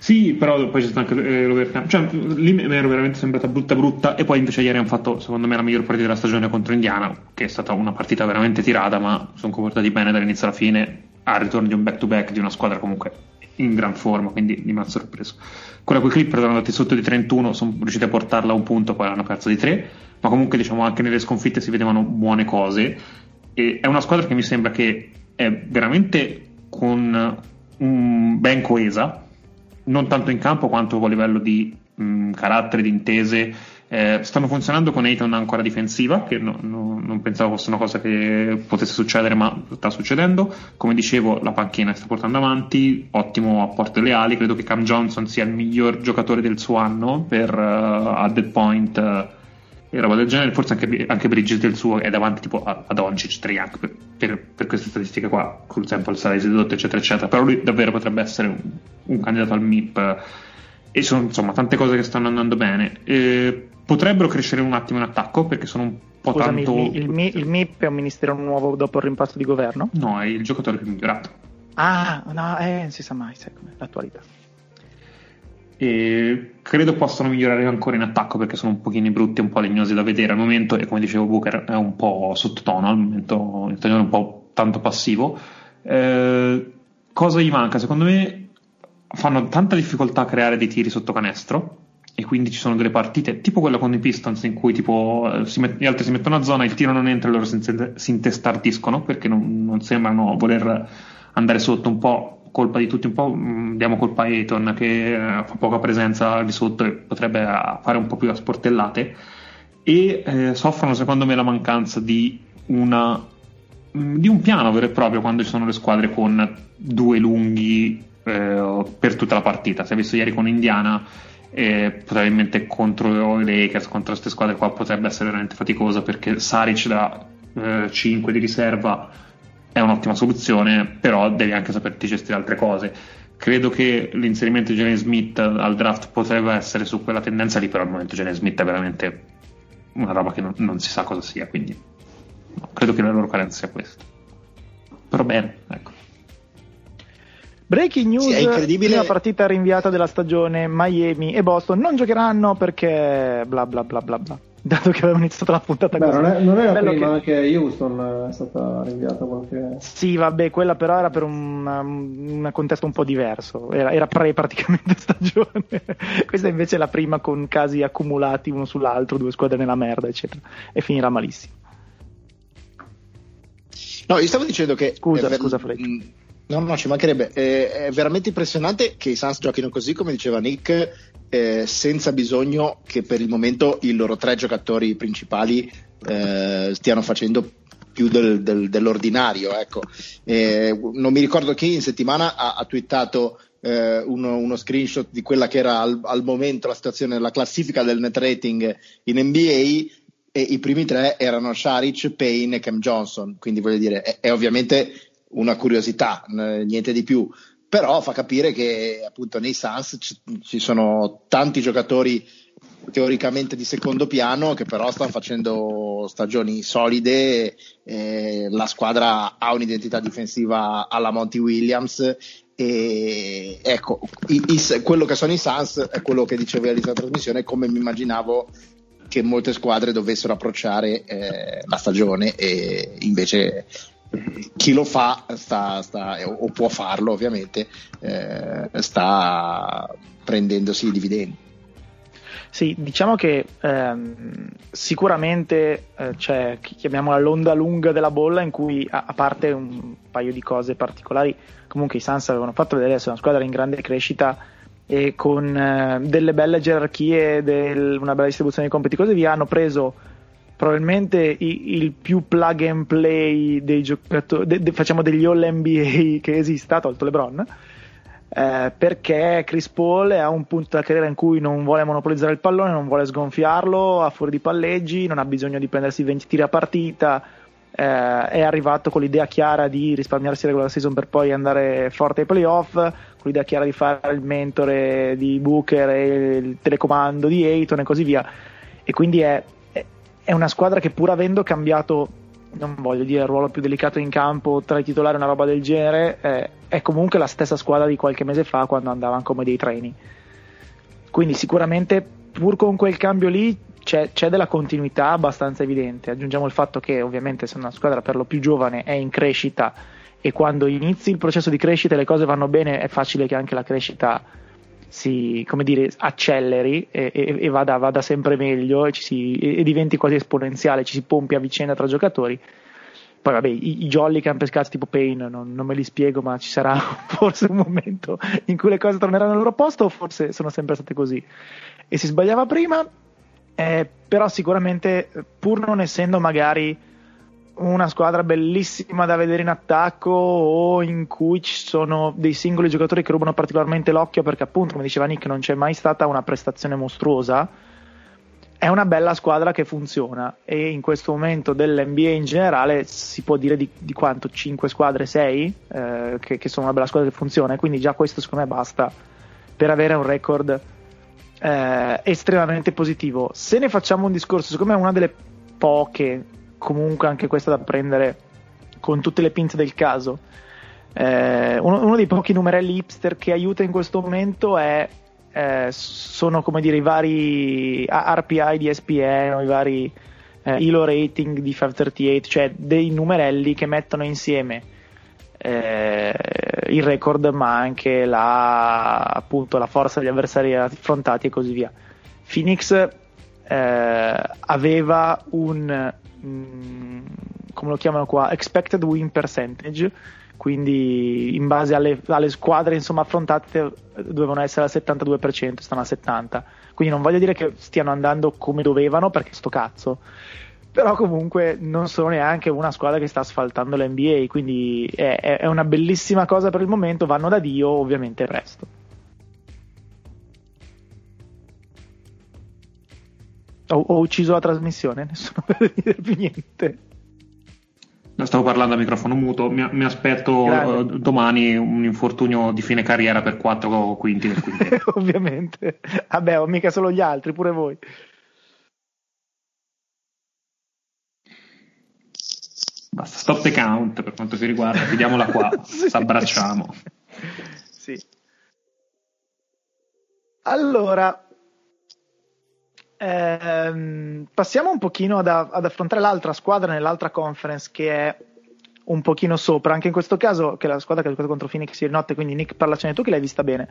Sì, però poi c'è stato anche eh, l'overtime. Cioè, lì mi ero veramente sembrata brutta brutta. E poi invece ieri hanno fatto, secondo me, la miglior partita della stagione contro Indiana, che è stata una partita veramente tirata, ma sono comportati bene dall'inizio alla fine. Al ritorno di un back-to-back di una squadra comunque in gran forma, quindi mi ha sorpreso. Con i Clippers erano andati sotto di 31, sono riusciti a portarla a un punto, poi hanno perso di 3, ma comunque diciamo anche nelle sconfitte si vedevano buone cose. E è una squadra che mi sembra che è veramente con un ben coesa, non tanto in campo quanto a livello di mh, carattere, di intese eh, stanno funzionando con Ayton ancora difensiva, che no, no, non pensavo fosse una cosa che potesse succedere, ma sta succedendo. Come dicevo, la panchina sta portando avanti, ottimo apporto alle ali. Credo che Cam Johnson sia il miglior giocatore del suo anno per uh, a dead point uh, e roba del genere. Forse anche, anche Bridges del suo è davanti tipo a, a Doncic, per, per, per, queste statistiche qua, col sample size ridotto, eccetera, eccetera. Però lui davvero potrebbe essere un, un candidato al MIP. e sono insomma tante cose che stanno andando bene. E, potrebbero crescere un attimo in attacco perché sono un po' Scusami, tanto. Il, il, il, MIP è un ministero nuovo dopo il rimpasto di governo? No, è il giocatore più migliorato. Ah, no, eh, non si sa mai, sai com'è l'attualità. E credo possano migliorare ancora in attacco perché sono un pochino brutti, un po' legnosi da vedere al momento e come dicevo Booker è un po' sottotono al momento, è un po' tanto passivo. Eh, cosa gli manca? Secondo me fanno tanta difficoltà a creare dei tiri sotto canestro e quindi ci sono delle partite tipo quella con i Pistons in cui tipo eh, met- gli altri si mettono a zona, il tiro non entra e loro si, si intestardiscono perché non, non, sembrano voler andare sotto un po' colpa di tutti, un po' mm, diamo colpa a Eton che eh, fa poca presenza di sotto e potrebbe uh, fare un po' più a sportellate e eh, soffrono secondo me la mancanza di una mm, di un piano vero e proprio quando ci sono le squadre con due lunghi eh, per tutta la partita. Si è visto ieri con Indiana e probabilmente contro i Lakers, contro queste squadre qua potrebbe essere veramente faticoso perché Saric da eh, 5 di riserva è un'ottima soluzione, però devi anche saperti gestire altre cose. Credo che l'inserimento di Jalen Smith al draft potrebbe essere su quella tendenza lì, però al momento Jalen Smith è veramente una roba che non, non si sa cosa sia, quindi no, credo che la loro carenza sia questa. Però bene, ecco. Breaking news, sì, incredibile. prima partita rinviata della stagione, Miami e Boston non giocheranno perché bla bla bla bla bla. dato che avevamo iniziato la puntata Beh, così. non, è, non era Bello prima che- che... Houston è stata rinviata qualche... Sì, vabbè, quella però era per una- un contesto un po' diverso, era, era pre praticamente stagione. Questa invece è la prima con casi accumulati uno sull'altro, due squadre nella merda, eccetera, e finirà malissimo. No, io stavo dicendo che. Scusa, è ver- scusa, Fred. No, no, ci mancherebbe. Eh, È veramente impressionante che i Suns giochino così, come diceva Nick, eh, senza bisogno che per il momento i loro tre giocatori principali eh, stiano facendo più del- del- dell'ordinario. Ecco. Eh, non mi ricordo chi in settimana ha, ha twittato eh, uno, uno screenshot di quella che era al, al momento la situazione, la classifica del net rating in NBA i primi tre erano Sharic, Payne e Cam Johnson, quindi voglio dire, è, è ovviamente una curiosità, niente di più, però fa capire che appunto nei Suns ci, ci sono tanti giocatori teoricamente di secondo piano che però stanno facendo stagioni solide, eh, la squadra ha un'identità difensiva alla Monty Williams e ecco, i- i- quello che sono i Suns è quello che dicevo all'inizio della trasmissione, come mi immaginavo che molte squadre dovessero approcciare eh, la stagione e invece chi lo fa sta, sta- o può farlo ovviamente eh, sta prendendosi i dividendi. Sì, diciamo che ehm, sicuramente eh, c'è, chi- chiamiamola l'onda lunga della bolla, in cui a, a parte un paio di cose particolari, comunque i Suns avevano fatto vedere essere una squadra in grande crescita e con eh, delle belle gerarchie, del- una bella distribuzione di compiti e così via, hanno preso probabilmente il più plug and play dei giocatori, de- de- facciamo degli all NBA che esista, tolto LeBron. Eh, perché Chris Paul è a un punto della carriera in cui non vuole monopolizzare il pallone, non vuole sgonfiarlo a fuori di palleggi, non ha bisogno di prendersi 20 tiri a partita. eh, è arrivato con l'idea chiara di risparmiarsi la regular season per poi andare forte ai playoff, con l'idea chiara di fare il mentore di Booker e il telecomando di Ayton e così via. E quindi è, è- una squadra che pur avendo cambiato non voglio dire il ruolo più delicato in campo tra i titolari una roba del genere eh, è comunque la stessa squadra di qualche mese fa quando andavano come dei treni. Quindi sicuramente pur con quel cambio lì c'è, c'è della continuità abbastanza evidente. Aggiungiamo il fatto che ovviamente se una squadra per lo più giovane è in crescita e quando inizi il processo di crescita e le cose vanno bene è facile che anche la crescita si come dire acceleri e, e- e vada, vada sempre meglio e, si- e- diventi quasi esponenziale, ci si pompi a vicenda tra giocatori. Poi vabbè, i, i jolly che hanno pescato tipo Payne non, non me li spiego, ma ci sarà forse un momento in cui le cose torneranno al loro posto o forse sono sempre state così. E si sbagliava prima, eh, però sicuramente pur non essendo magari una squadra bellissima da vedere in attacco o in cui ci sono dei singoli giocatori che rubano particolarmente l'occhio perché appunto come diceva Nick non c'è mai stata una prestazione mostruosa. È una bella squadra che funziona e in questo momento dell'NBA in generale si può dire di, di quanto? 5 squadre 6 eh, che, che sono una bella squadra che funziona quindi già questo secondo me basta per avere un record eh, estremamente positivo. Se ne facciamo un discorso secondo me è una delle poche comunque anche questa da prendere con tutte le pinze del caso. Eh, uno, uno dei pochi numerelli hipster che aiuta in questo momento è, eh, sono come dire i vari RPI di ESPN o i vari eh, ILO rating di 538, cioè dei numerelli che mettono insieme eh, il record ma anche la, appunto, la forza degli avversari affrontati e così via. Phoenix eh, aveva un mm, come lo chiamano qua expected win percentage quindi in base alle, alle squadre insomma, affrontate eh, dovevano essere al 72% stanno al 70% quindi non voglio dire che stiano andando come dovevano perché sto cazzo però comunque non sono neanche una squadra che sta asfaltando l'NBA quindi è, è una bellissima cosa per il momento vanno da Dio ovviamente presto Ho, ho ucciso la trasmissione, nessuno per dire più niente. Stavo parlando a microfono muto, mi, mi aspetto eh, domani un infortunio di fine carriera per quattro quinti del quintetto. Ovviamente. Vabbè, ho mica solo gli altri, pure voi. Basta, stop the count per quanto ci riguarda, chiudiamola qua, Sì. ci abbracciamo. Sì. Allora, Ehm, passiamo un pochino ad, ad, affrontare l'altra squadra nell'altra conference che è un pochino sopra, anche in questo caso che è la squadra che ha giocato contro Phoenix ieri notte, quindi Nick parlacene tu che l'hai vista bene.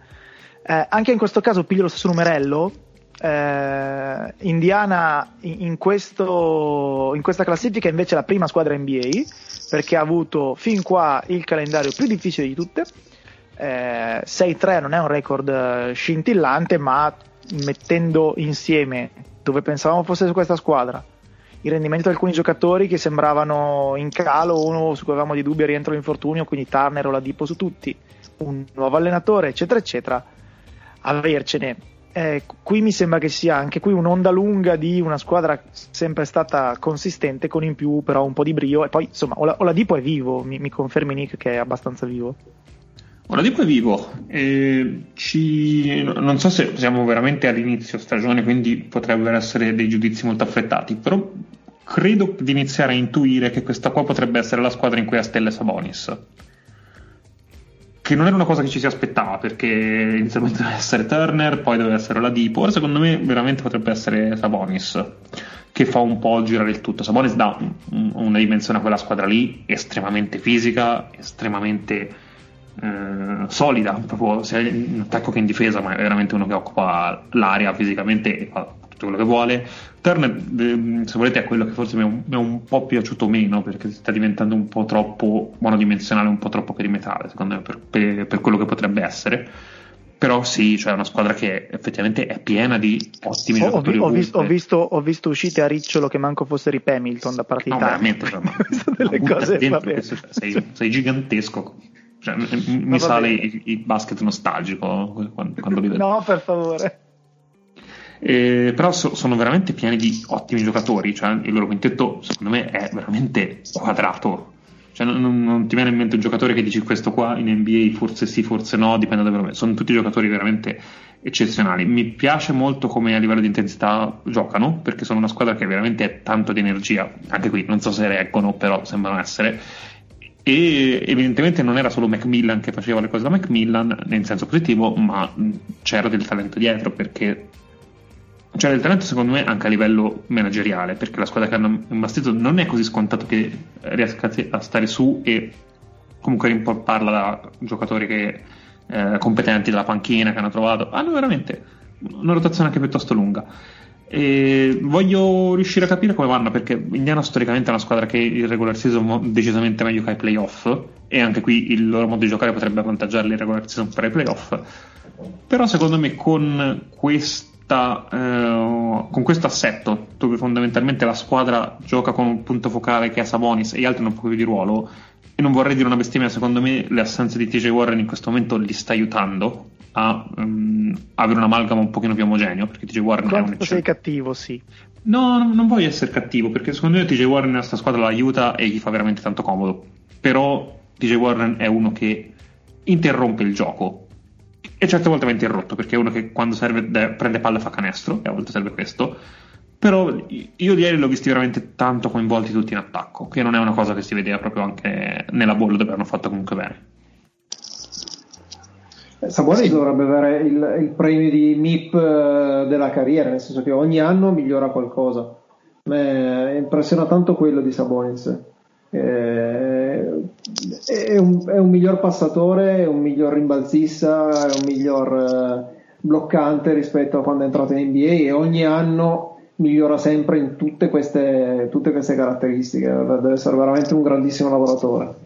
Eh, anche in questo caso piglio lo stesso numerello, eh, Indiana in, questo, in, questa classifica invece è la prima squadra NBA perché ha avuto fin qua il calendario più difficile di tutte. Eh, 6-3 non è un record eh, scintillante, ma mettendo insieme dove pensavamo fosse questa squadra il rendimento di alcuni giocatori che sembravano in calo, uno su cui avevamo di dubbi rientro l'infortunio, quindi Turner o la Dipo su tutti, un nuovo allenatore, eccetera, eccetera, avercene. Eh, qui mi sembra che sia anche qui un'onda lunga di una squadra sempre stata consistente, con in più però un po' di brio, e poi insomma Oladipo è vivo, mi, mi confermi Nick che è abbastanza vivo? Oladipo è vivo, eh, ci... non so se siamo veramente all'inizio stagione, quindi potrebbero essere dei giudizi molto affrettati, però credo di iniziare a intuire che questa qua potrebbe essere la squadra in cui ha stelle Sabonis. Che non era una cosa che ci si aspettava, perché inizialmente doveva essere Turner, poi doveva essere Oladipo, ora secondo me veramente potrebbe essere Sabonis, che fa un po' girare il tutto. Sabonis dà una dimensione a quella squadra lì, estremamente fisica, estremamente eh, solida, proprio sia in attacco che in difesa, ma è veramente uno che occupa l'area fisicamente e fa tutto quello che vuole. Turner, eh, se volete, è quello che forse mi è, un, mi è, un, po' piaciuto meno perché sta diventando un po' troppo monodimensionale, un po' troppo perimetrale, secondo me, per, per, per quello che potrebbe essere però sì, cioè è una squadra che effettivamente è piena di ottimi oh, giocatori. Ho, visto, ho, visto, ho, visto, uscite a ricciolo che manco fosse Rip Hamilton da partita. No, veramente, cioè, ma, delle cose, sei, sei, gigantesco. Cioè, mi, sale il, il, basket nostalgico quando, quando li vedo. No, per favore. Eh, però so, sono veramente pieni di ottimi giocatori. Cioè, il loro quintetto, secondo me, è veramente quadrato. Cioè, non, non, ti viene in mente un giocatore che dici questo qua in NBA forse sì, forse no, dipende da dove. Sono tutti giocatori veramente eccezionali. Mi piace molto come a livello di intensità giocano, perché sono una squadra che veramente ha tanto di energia. Anche qui non so se reggono, però sembrano essere e evidentemente non era solo Macmillan che faceva le cose da Macmillan in senso positivo, ma c'era del talento dietro perché c'era del talento secondo me anche a livello manageriale, perché la squadra che hanno imbastito non è così scontato che riesca a stare su e comunque rimpolparla da giocatori che, eh, competenti dalla panchina che hanno trovato. Hanno veramente una rotazione anche piuttosto lunga. E voglio riuscire a capire come vanno perché Indiana storicamente è una squadra che il regular season decisamente meglio che ai playoff e anche qui il loro modo di giocare potrebbe avvantaggiarli il regular season per i playoff. Però secondo me con questa eh, con questo assetto dove fondamentalmente la squadra gioca con un punto focale che è Sabonis e gli altri po' più di ruolo e non vorrei dire una bestemmia secondo me le assenze di TJ Warren in questo momento li sta aiutando a um, avere un amalgama un pochino più omogeneo, perché TJ Warren Quanto è un sei cattivo, sì. No, non, non voglio essere cattivo, perché secondo me TJ Warren nella questa squadra l'aiuta e gli fa veramente tanto comodo. Però TJ Warren è uno che interrompe il gioco. E certe volte va interrotto, perché è uno che quando serve prende palla e fa canestro, e a volte serve questo. Però io di ieri l'ho visti veramente tanto coinvolti tutti in attacco, che non è una cosa che si vedeva proprio anche nella bolla dove hanno fatto comunque bene. Eh, Sabonis sì. dovrebbe avere il, il, premio di MIP eh, della carriera, nel senso che ogni anno migliora qualcosa. Mi impressiona tanto quello di Sabonis. Eh, è, un, è, un, miglior passatore, è un miglior rimbalzista, è un miglior bloccante rispetto a quando è entrato in NBA e ogni anno migliora sempre in tutte queste, tutte queste caratteristiche. Deve essere veramente un grandissimo lavoratore.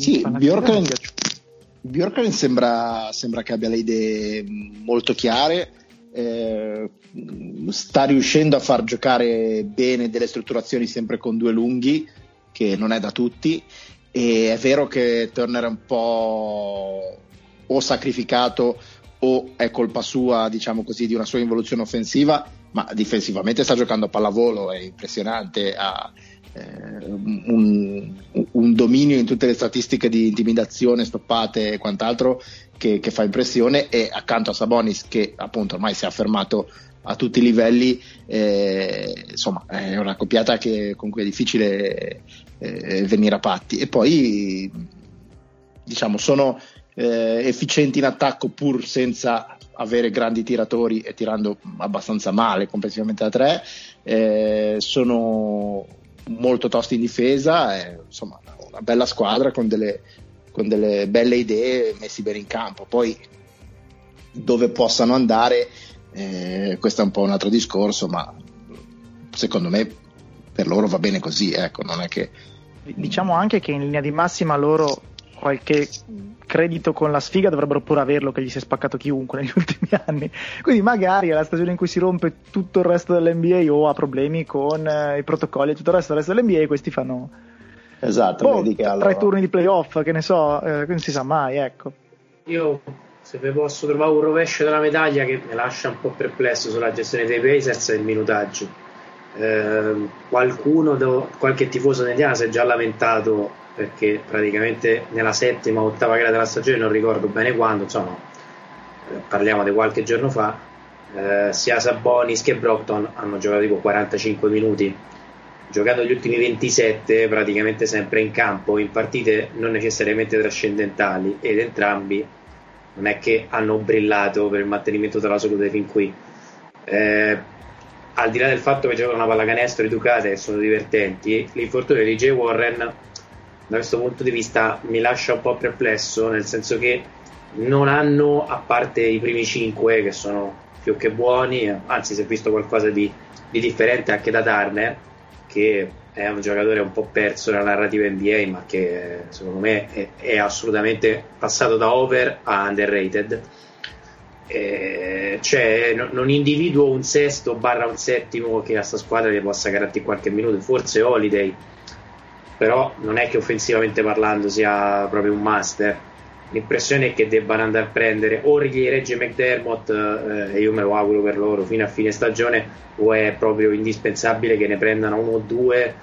Sì, Bjorkren, Bjorkren sembra, sembra, che abbia le idee molto chiare, eh, sta riuscendo a far giocare bene delle strutturazioni sempre con due lunghi, che non è da tutti, e è vero che Turner è un po' o sacrificato o è colpa sua, diciamo così, di una sua involuzione offensiva, ma difensivamente sta giocando a pallavolo, è impressionante, ha, un, un, dominio in tutte le statistiche di intimidazione, stoppate e quant'altro che, che, fa impressione e accanto a Sabonis che appunto ormai si è affermato a tutti i livelli eh, insomma è una coppiata che, con cui è difficile eh, venire a patti. E poi diciamo sono eh, efficienti in attacco pur senza avere grandi tiratori e tirando abbastanza male complessivamente da tre, eh, sono molto tosti in difesa, eh, insomma una bella squadra con delle, con delle belle idee messi bene in campo. Poi dove possano andare, eh, questo è un po' un altro discorso, ma secondo me per loro va bene così, ecco, non è che... Diciamo anche che in linea di massima loro qualche credito con la sfiga dovrebbero pure averlo che gli si è spaccato chiunque negli ultimi anni. Quindi magari è la stagione in cui si rompe tutto il resto dell'NBA o ha problemi con eh, i protocolli e tutto il resto del resto dell'NBA questi fanno esatto boh, vedi che allora... tre turni di playoff che ne so eh, non si sa mai ecco. Io se vi posso trovare un rovescio della medaglia che mi lascia un po' perplesso sulla gestione dei Pacers è il minutaggio. Eh, qualcuno, qualche tifoso indiana si è già lamentato perché praticamente nella settima o ottava gara della stagione, non ricordo bene quando, insomma, eh, parliamo di qualche giorno fa, eh, sia Sabonis che Brockton hanno giocato tipo 45 minuti, giocato gli ultimi 27 praticamente sempre in campo, in partite non necessariamente trascendentali ed entrambi non è che hanno brillato per il mantenimento della salute fin qui. Eh, al di là del fatto che giocano una pallacanestro e sono divertenti, l'infortunio di Jay Warren da questo punto di vista mi lascia un po' perplesso, nel senso che non hanno, a parte i primi 5 che sono più che buoni, anzi si è visto qualcosa di, di differente anche da Turner, che è un giocatore un po' perso nella narrativa NBA, ma che secondo me è, è assolutamente passato da over a underrated. Eh, cioè, no, non individuo un sesto barra un settimo che a sta squadra gli possa garantire qualche minuto, forse Holiday però non è che offensivamente parlando sia proprio un master. L'impressione è che debbano andare a prendere o gli regge McDermott, eh, e io me lo auguro per loro, fino a fine stagione, o è proprio indispensabile che ne prendano uno o due,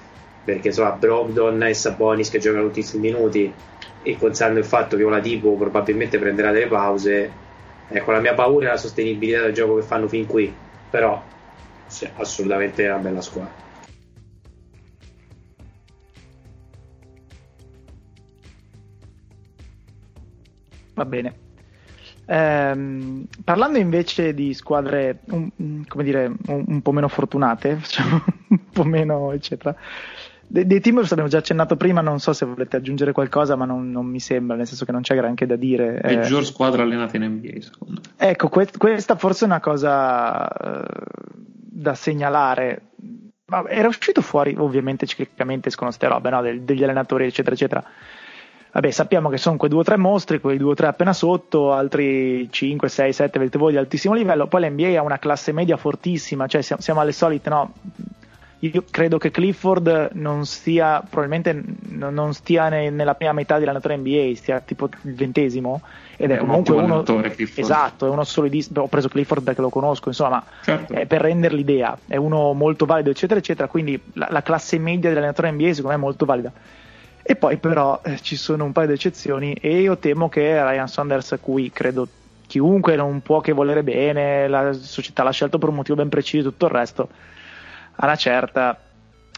perché so, Brogdon e Sabonis che giocano tutti i minuti, e considerando il fatto che Oladipo probabilmente prenderà delle pause, ecco la mia paura è la sostenibilità del gioco che fanno fin qui, però sì, assolutamente è una bella squadra. Va bene. Ehm, parlando invece di squadre un, come dire, un, un po' meno fortunate, diciamo, un po' meno eccetera, De- dei Timbers abbiamo già accennato prima, non so se volete aggiungere qualcosa, ma non, non mi sembra, nel senso che non c'è granché da dire. Peggior eh, squadra allenata in NBA, secondo me. Ecco, que- questa forse è una cosa uh, da segnalare. Ma era uscito fuori, ovviamente, ciclicamente escono queste robe, no? Del, degli allenatori, eccetera, eccetera Vabbè, sappiamo che sono quei due o tre mostri, quei due o tre appena sotto, altri 5, 6, 7, vedete voi di altissimo livello. Poi l'NBA ha una classe media fortissima, cioè siamo, siamo alle solite, no? Io credo che Clifford non stia, probabilmente non stia ne, nella prima metà dell'allenatore NBA, stia tipo il ventesimo. Ed è, è comunque un uno. Esatto, è uno solidissimo. Ho preso Clifford perché lo conosco, insomma, certo. è per rendere l'idea. È uno molto valido, eccetera, eccetera. Quindi la, la classe media dell'allenatore NBA, secondo me, è molto valida. E poi però eh, ci sono un paio di eccezioni e io temo che Ryan Saunders, a cui credo chiunque non può che volere bene, la società l'ha scelto per un motivo ben preciso, tutto il resto, a una certa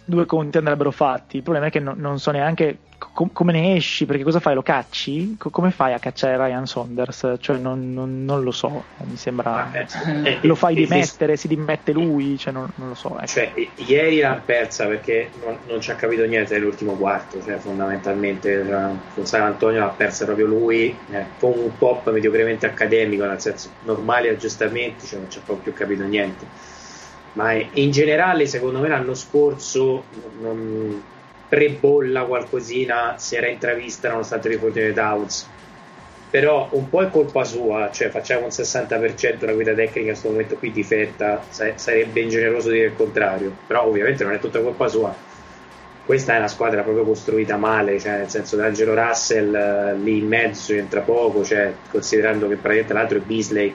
due conti andrebbero fatti. Il problema è che no, non so neanche com- come ne esci, perché cosa fai? Lo cacci? Co- come fai a cacciare Ryan Saunders? Cioè, non, non, non lo so, mi sembra. Eh, lo fai dimettere, si dimette lui, cioè, non, non, lo so. Ecco. Cioè, ieri l'ha persa perché non, ci ha capito niente nell'ultimo quarto, cioè, fondamentalmente con San Antonio l'ha persa proprio lui, eh, con un pop mediocremente accademico, nel senso normali aggiustamenti, cioè, non ci ha proprio più capito niente ma in generale secondo me l'anno scorso non, pre-bolla qualcosina si era intravista nonostante le fortune di Towns. Però un po' è colpa sua cioè facciamo un 60% la guida tecnica in questo momento qui difetta sarebbe ingeneroso dire il contrario. Però ovviamente non è tutta colpa sua. Questa è una squadra proprio costruita male, cioè nel senso che Angelo Russell eh, lì in mezzo entra poco, cioè, considerando che praticamente l'altro è Beasley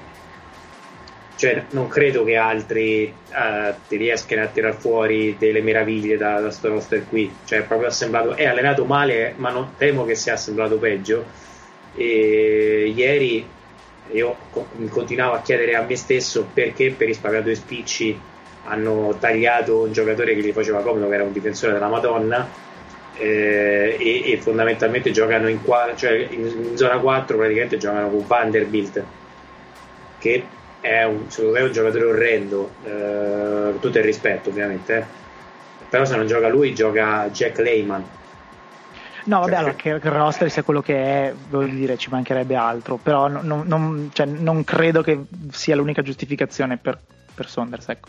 cioè, non credo che altri uh, ti riescano a tirar fuori delle meraviglie da questo roster qui. Cioè, proprio assemblato, è allenato male, ma non temo che sia assemblato peggio. E ieri io continuavo a chiedere a me stesso perché per risparmiare due spicci hanno tagliato un giocatore che gli faceva comodo, che era un difensore della Madonna. eh, e, e, fondamentalmente giocano in, cioè in, in, zona 4 praticamente giocano con Vanderbilt che è un, secondo me un giocatore orrendo eh, tutto il rispetto ovviamente eh. però se non gioca lui gioca Jack Lehman No, vabbè, cioè, allora che il roster sia quello che è, voglio dire, ci mancherebbe altro, però non, non, cioè, non credo che sia l'unica giustificazione per, per Saunders, ecco.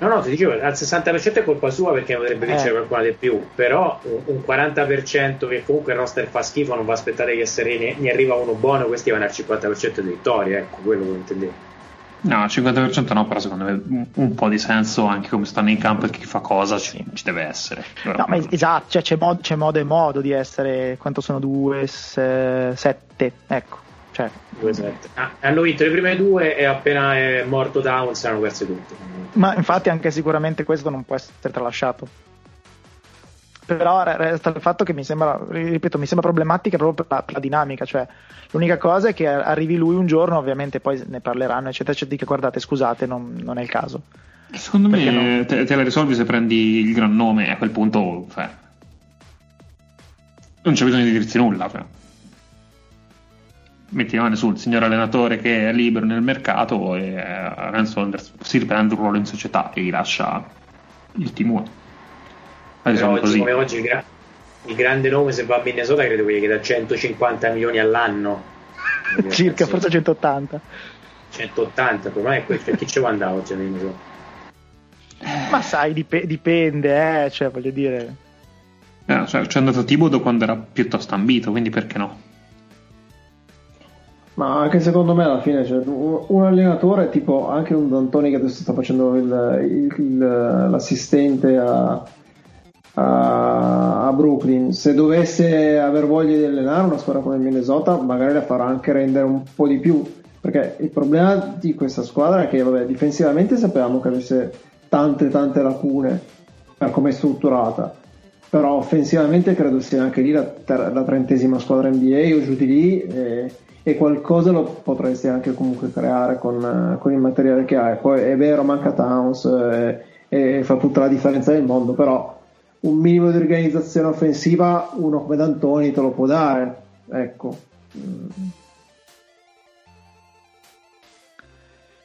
No, no, ti dicevo, al 60% è colpa sua perché potrebbe vincere eh. qualcuno di più, però un 40% che comunque il roster fa schifo, non va a aspettare che se ne, ne arriva uno buono, questi vanno al 50% di vittoria, ecco, quello che intendevo. No, al 50% no, però secondo me un, po' di senso anche come stanno in campo e chi fa cosa ci, ci deve essere. Però, no, ma esatto, cioè, c'è, mod, c'è, modo e modo di essere, quanto sono due, se, sette, ecco. Cioè. Due, sette. Ah, hanno vinto le prime due e appena è morto Downs hanno perso tutte. Ma infatti anche sicuramente questo non può essere tralasciato. Però resta il fatto che mi sembra, ripeto, mi sembra problematica proprio per la, per la dinamica, cioè l'unica cosa è che arrivi lui un giorno, ovviamente poi ne parleranno, eccetera, eccetera, dica guardate, scusate, non, non è il caso. Secondo Perché me no? te, te, la risolvi se prendi il gran nome, a quel punto cioè, non c'è bisogno di dirsi nulla. Cioè. Metti mano sul signor allenatore che è libero nel mercato e eh, Rance Saunders si riprende un ruolo in società e gli lascia il timone. Però oggi, come oggi il, gra- il, grande nome se va a Minnesota credo che da 150 milioni all'anno. Circa, forse 180. 180, il problema è questo, chi ci può andare oggi a Minnesota? Ma sai, dip- dipende, eh, cioè voglio dire. Eh, cioè, c'è andato Tibodo quando era piuttosto ambito, quindi perché no? Ma anche secondo me alla fine cioè, un allenatore tipo anche un D'Antoni che adesso sta facendo il, il, il, l'assistente a, a, a, Brooklyn. Se dovesse aver voglia di allenare una squadra come il Minnesota, magari la farà anche rendere un po' di più. Perché il problema di questa squadra è che vabbè, difensivamente sapevamo che avesse tante tante lacune per come è strutturata. Però offensivamente credo sia anche lì la, ter- la trentesima squadra NBA o giù di lì e, e, qualcosa lo potresti anche comunque creare con, con il materiale che hai. Poi è vero, manca Towns e, e fa tutta la differenza del mondo, però un minimo di organizzazione offensiva uno come D'Antoni te lo può dare ecco.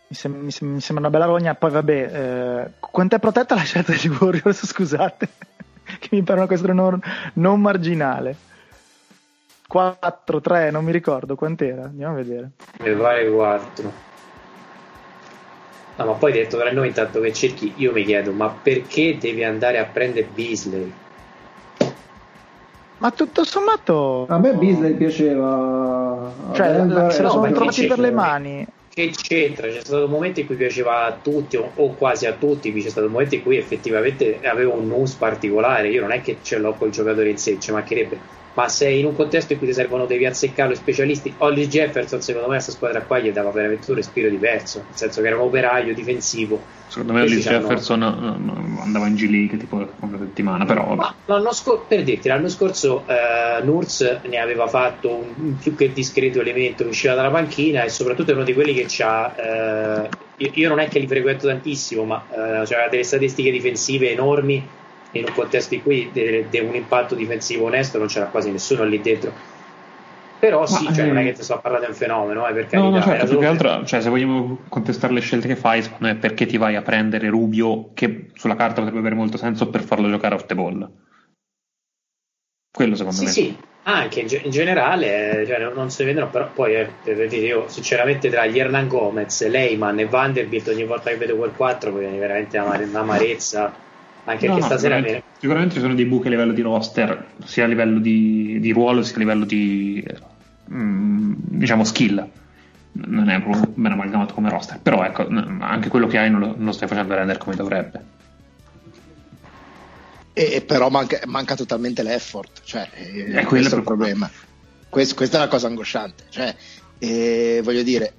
Mi, sem- mi, sem- mi sembra una bella rogna poi vabbè eh, quant'è protetta la scelta degli Warriors scusate che mi pare una questione non, non marginale. 4, 3, non mi ricordo quant'era. Andiamo a vedere. Mi pare 4 No, ma poi detto tra noi, intanto che cerchi, io mi chiedo, ma perché devi andare a prendere Beasley? Ma tutto sommato. A me Beasley piaceva. Cioè, Denver, se lo sono trovati per le mani. Che c'entra? C'è stato un momento in cui piaceva a tutti, o, o, quasi a tutti, c'è stato un momento in cui effettivamente aveva un nus particolare. Io non è che ce l'ho col giocatore in sé, ci mancherebbe ma se in un contesto in cui ti servono dei piazzeccalo specialisti, Holly Jefferson secondo me a questa squadra qua gli dava veramente un respiro diverso, nel senso che era un operaio difensivo. Secondo me Holly Jefferson hanno... andava in G League tipo una settimana, però... Ma l'anno scor- per dirti, l'anno scorso uh, Nurse ne aveva fatto un, un, più che discreto elemento, usciva dalla panchina e soprattutto è uno di quelli che ha... Uh, io, io, non è che li frequento tantissimo, ma uh, aveva delle statistiche difensive enormi in un contesto in cui de, de un impatto difensivo onesto non c'era quasi nessuno lì dentro. Però sì, Ma, cioè, eh... non è che ti sto parlando di un fenomeno, eh, per carità. No, no, certo, più che altro, cioè, se vogliamo contestare le scelte che fai, secondo me perché ti vai a prendere Rubio, che sulla carta potrebbe avere molto senso, per farlo giocare a ball. Quello secondo sì, me. Sì, sì, anche in, in generale, eh, cioè, non si vedono, però poi eh, io sinceramente tra gli Hernan Gomez, Leyman e Vanderbilt ogni volta che vedo quel 4 mi viene veramente un'amarezza anche no, perché stasera sicuramente, sicuramente ci sono dei buchi a livello di roster sia a livello di, di ruolo sia a livello di mm, diciamo skill. Non è proprio ben amalgamato come roster però ecco anche quello che hai non lo, non lo stai facendo rendere come dovrebbe. E, però manca, manca, totalmente l'effort cioè è questo è il problema. questo, questa è la cosa angosciante cioè eh, voglio dire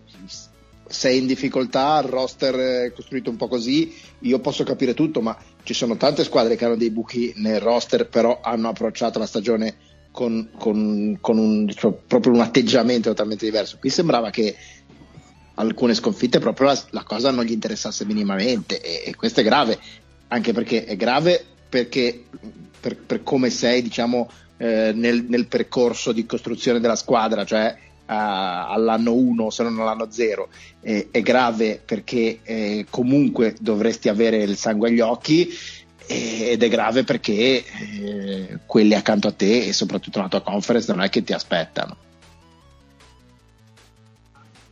sei in difficoltà, il roster è costruito un po' così, io posso capire tutto, ma ci sono tante squadre che hanno dei buchi nel roster, però hanno approcciato la stagione con, con, con un, cioè, proprio un atteggiamento totalmente diverso. Qui sembrava che alcune sconfitte proprio la, la cosa non gli interessasse minimamente e, e questo è grave, anche perché è grave perché per, per come sei diciamo, eh, nel, nel, percorso di costruzione della squadra, cioè uh, all'anno 1 se non all'anno 0, eh, è grave perché eh, comunque dovresti avere il sangue agli occhi ed è grave perché eh, quelli accanto a te e soprattutto nella tua conference non è che ti aspettano.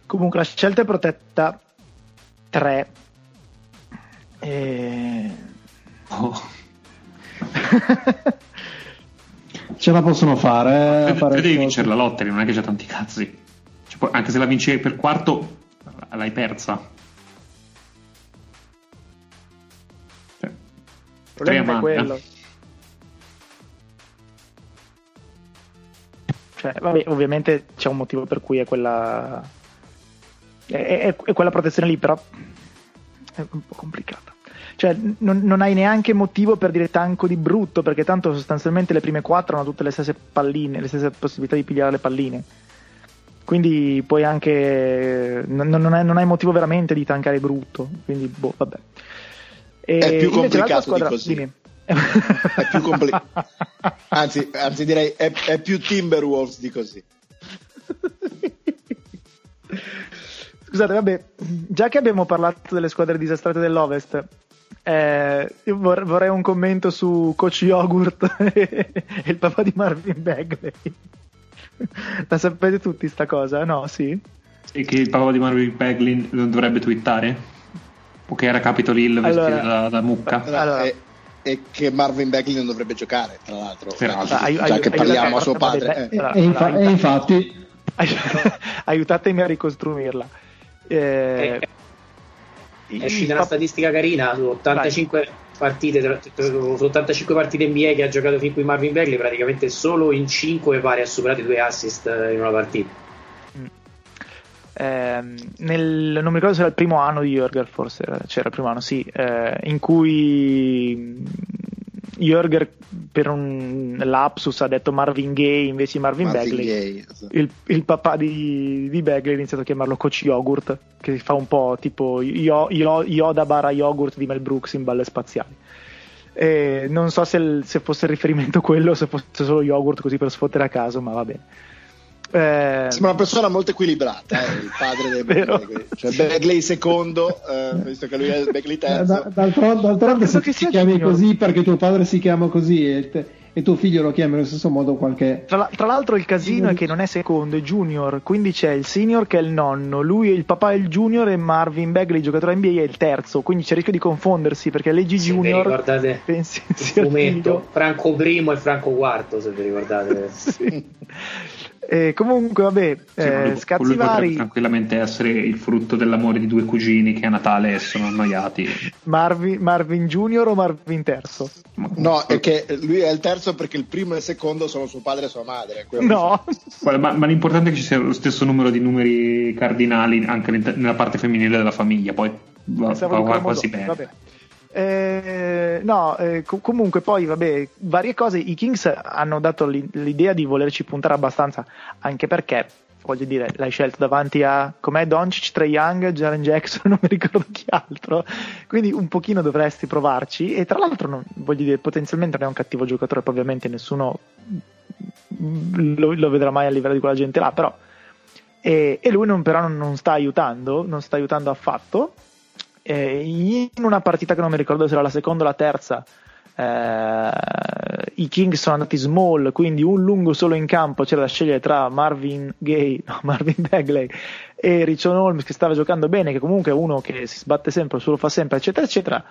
Comunque la scelta è protetta 3. E... Oh. Ce la possono fare. Eh, fare devi vincere la lotta, non è che c'è tanti cazzi. Cioè, anche se la vinci per quarto, l'hai persa. Cioè, il problema è quello. Eh. Cioè, vabbè, ovviamente c'è un motivo per cui è quella è, è, è quella protezione lì, però è un po' complicata. Cioè, non, non, hai neanche motivo per dire tanco di brutto, perché tanto sostanzialmente le prime quattro hanno tutte le stesse palline, le stesse possibilità di pigliare le palline. Quindi puoi anche. Non, non, hai, non hai, motivo veramente di tankare brutto. Quindi, boh, vabbè. E è più complicato squadra, di così. Dimmi. è più complicato. Anzi, anzi, direi è, è più Timberwolves di così. Scusate, vabbè, già che abbiamo parlato delle squadre disastrate dell'Ovest, eh, io vorrei un commento su Coach Yogurt e il papà di Marvin Bagley. La sapete tutti sta cosa? No, sì? E che il papà di Marvin Bagley non dovrebbe twittare? O che era Capitol Hill vestito allora, da, da, mucca? Allora, e, e, che Marvin Bagley non dovrebbe giocare, tra l'altro. Peraltro, ah, già che parliamo a suo padre. Eh. E, infa- e infatti... aiutatemi a ricostruirla. Eh, eh, esci una statistica carina su 85 vai. partite su 85 partite NBA che ha giocato fin qui Marvin Bagley praticamente solo in 5 pare ha superato i due assist in una partita mm. eh, nel, non mi ricordo se era il primo anno di Jürger forse c'era il primo anno sì eh, in cui Jörger per un lapsus ha detto Marvin Gaye invece di Marvin, Marvin Bagley. Gay, esatto. il, il, papà di, di, Bagley ha iniziato a chiamarlo Coach Yogurt, che fa un po' tipo Yoda barra yogurt di Mel Brooks in balle spaziali. E non so se, se fosse il riferimento quello o se fosse solo yogurt così per sfottere a caso, ma va bene. Eh... Sembra una persona molto equilibrata, eh, il padre del Bagley. Cioè Bagley secondo, eh, visto che lui è Bagley terzo. Da, d'altronde, d'altronde se ti chiami così perché tuo padre si chiama così e, te, e, tuo figlio lo chiama allo stesso modo qualche... Tra, tra l'altro il casino è che non è secondo, è junior, quindi c'è il senior che è il nonno, lui il papà è il junior e Marvin Bagley, giocatore NBA, è il terzo, quindi c'è il rischio di confondersi perché leggi sì, junior... Ricordate pensi il fumetto, Franco primo e Franco quarto se vi ricordate. sì. E comunque, vabbè, sì, eh, lui, scazzi lui vari. tranquillamente essere il frutto dell'amore di due cugini che a Natale sono annoiati. Marvin, Marvin Junior o Marvin terzo? No, è che lui è il terzo perché il primo e il secondo sono suo padre e sua madre. No, ma, ma, l'importante è che ci sia lo stesso numero di numeri cardinali anche nella parte femminile della famiglia. Poi va, va quasi bene. Vabbè. Eh, no, eh, co- comunque poi vabbè, varie cose. I Kings hanno dato l'idea di volerci puntare abbastanza, anche perché voglio dire, l'hai scelto davanti a com'è Doncic, Trey Young, Jaren Jackson, non mi ricordo chi altro. Quindi un pochino dovresti provarci. E tra l'altro, non, voglio dire, potenzialmente non è un cattivo giocatore, ovviamente nessuno lo, lo vedrà mai a livello di quella gente là, però. E lui non, però non sta aiutando, non sta aiutando affatto eh, in una partita che non mi ricordo se era la seconda o la terza, eh, i Kings sono andati small, quindi un lungo solo in campo, c'era da scegliere tra Marvin Gay, no, Marvin Bagley e Richon Holmes che stava giocando bene, che comunque è uno che si sbatte sempre, solo fa sempre, eccetera, eccetera.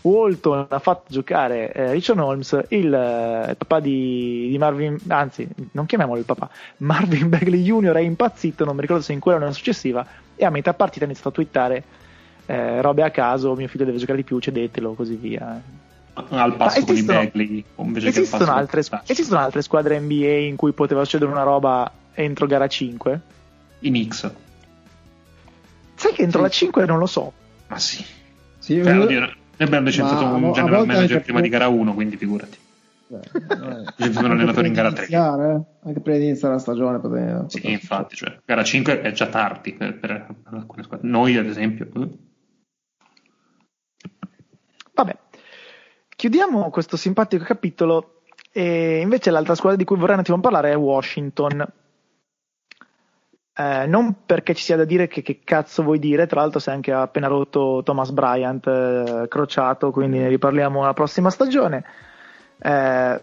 Walton ha fatto giocare eh, Richon Holmes, il, eh, papà di, di, Marvin, anzi, non chiamiamolo il papà, Marvin Bagley Jr. è impazzito, non mi ricordo se in quella o nella successiva, e a metà partita ha iniziato a twittare eh, robe a caso, mio figlio deve giocare di più, cedetelo, così via. Al passo con i Bagley, invece esistono, che altre, esistono altre squadre NBA in cui poteva succedere una roba entro gara 5? I Knicks. Sai che entro sì. la 5 non lo so. Ma sì. sì cioè, oddio, noi abbiamo licenziato un general manager prima di gara 1, quindi figurati. Licenziato un allenatore in gara 3. Eh? Anche prima di iniziare la stagione. Poteva, sì, infatti, cioè, gara 5 è già tardi per, per alcune squadre. Noi, ad esempio. Vabbè, chiudiamo questo simpatico capitolo E invece l'altra squadra di cui vorrei un attimo parlare è Washington. Eh, non perché ci sia da dire che, che cazzo vuoi dire, tra l'altro si è anche appena rotto Thomas Bryant, eh, crociato, quindi ne riparliamo la prossima stagione. Eh,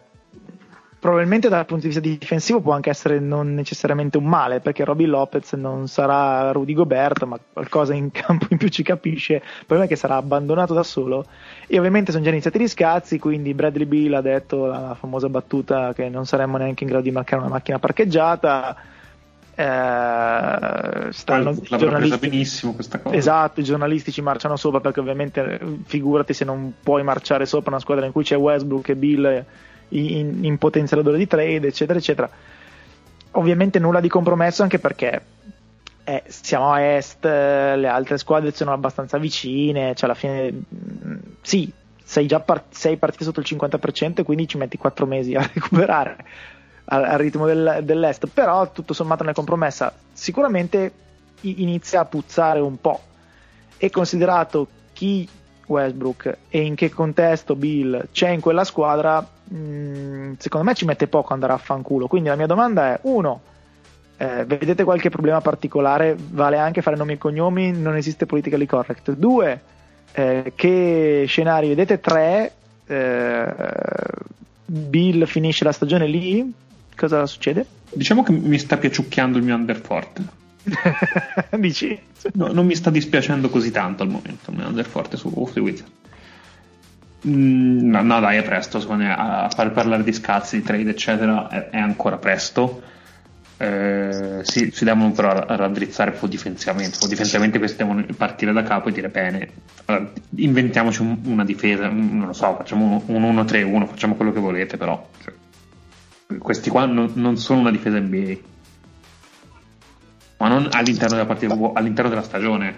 probabilmente dal punto di vista difensivo può anche essere non necessariamente un male, perché Robin Lopez non sarà Rudy Gobert, ma qualcosa in campo in più ci capisce. Il problema è che sarà abbandonato da solo. E ovviamente sono già iniziati gli scazzi, quindi Bradley Bill ha detto la famosa battuta che non saremmo neanche in grado di marcare una macchina parcheggiata. Eh, stanno L'avrà giornalisti... benissimo questa cosa. Esatto, i giornalisti ci marciano sopra perché ovviamente figurati se non puoi marciare sopra una squadra in cui c'è Westbrook e Bill in, in potenziatore di trade, eccetera, eccetera. Ovviamente nulla di compromesso anche perché eh, siamo a est, le altre squadre sono abbastanza vicine, cioè alla fine mh, sì, sei già part- sei partito sotto il 50% e quindi ci metti 4 mesi a recuperare al, al ritmo del, dell'est, però tutto sommato nella compromessa. Sicuramente inizia a puzzare un po' e considerato chi Westbrook e in che contesto Bill c'è in quella squadra Mm, secondo me ci mette poco andare a fanculo. Quindi la mia domanda è: uno, eh, vedete qualche problema particolare? Vale anche fare nomi e cognomi, non esiste politically correct. Due, eh, che scenari vedete? Tre, eh, Bill finisce la stagione lì, cosa succede? Diciamo che mi sta piaciucchiando il mio underforte. Dici? No, non mi sta dispiacendo così tanto al momento il mio underforte su Wizard. Mm, no, no, dai, è presto. Secondo me a far parlare di scazzi, di trade, eccetera, è, è ancora presto. Eh, si, si, devono però raddrizzare un po' difensivamente. Un difensivamente questi devono partire da capo e dire bene, allora, inventiamoci un, una difesa, non lo so, facciamo un, un 1-3-1, facciamo quello che volete, però cioè, questi qua non, non, sono una difesa NBA. Ma non all'interno della partita, all'interno della stagione.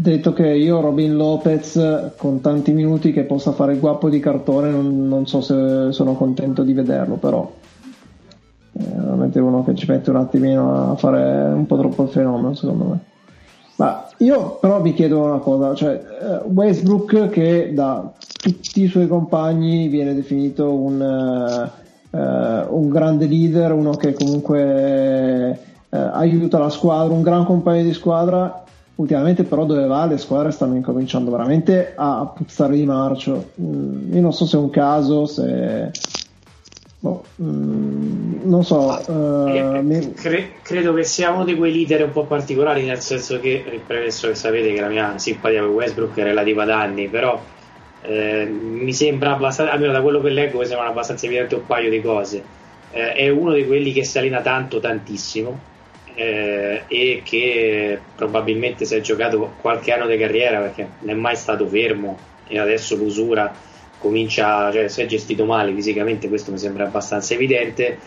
Detto che io Robin Lopez con tanti minuti che possa fare il guappo di cartone non, non so se sono contento di vederlo però è veramente uno che ci mette un attimino a fare un po' troppo il fenomeno secondo me ma io però vi chiedo una cosa cioè eh, Westbrook che da tutti i suoi compagni viene definito un, uh, un grande leader uno che comunque uh, aiuta la squadra un gran compagno di squadra Ultimamente però dove va le squadre stanno incominciando veramente a puzzare di marcio. Mm, io non so se è un caso, se... Boh, mm, non so. Uh, mi... cre- credo che sia uno di quei leader un po' particolari, nel senso che, premesso che sapete che la mia simpatia per Westbrook è relativa ad anni, però eh, mi sembra abbastanza, almeno da quello che leggo, mi sembra abbastanza evidente un paio di cose. Eh, è uno di quelli che si allena tanto, tantissimo eh, e che probabilmente si è giocato qualche anno di carriera perché non è mai stato fermo e adesso l'usura comincia, cioè si è gestito male fisicamente, questo mi sembra abbastanza evidente.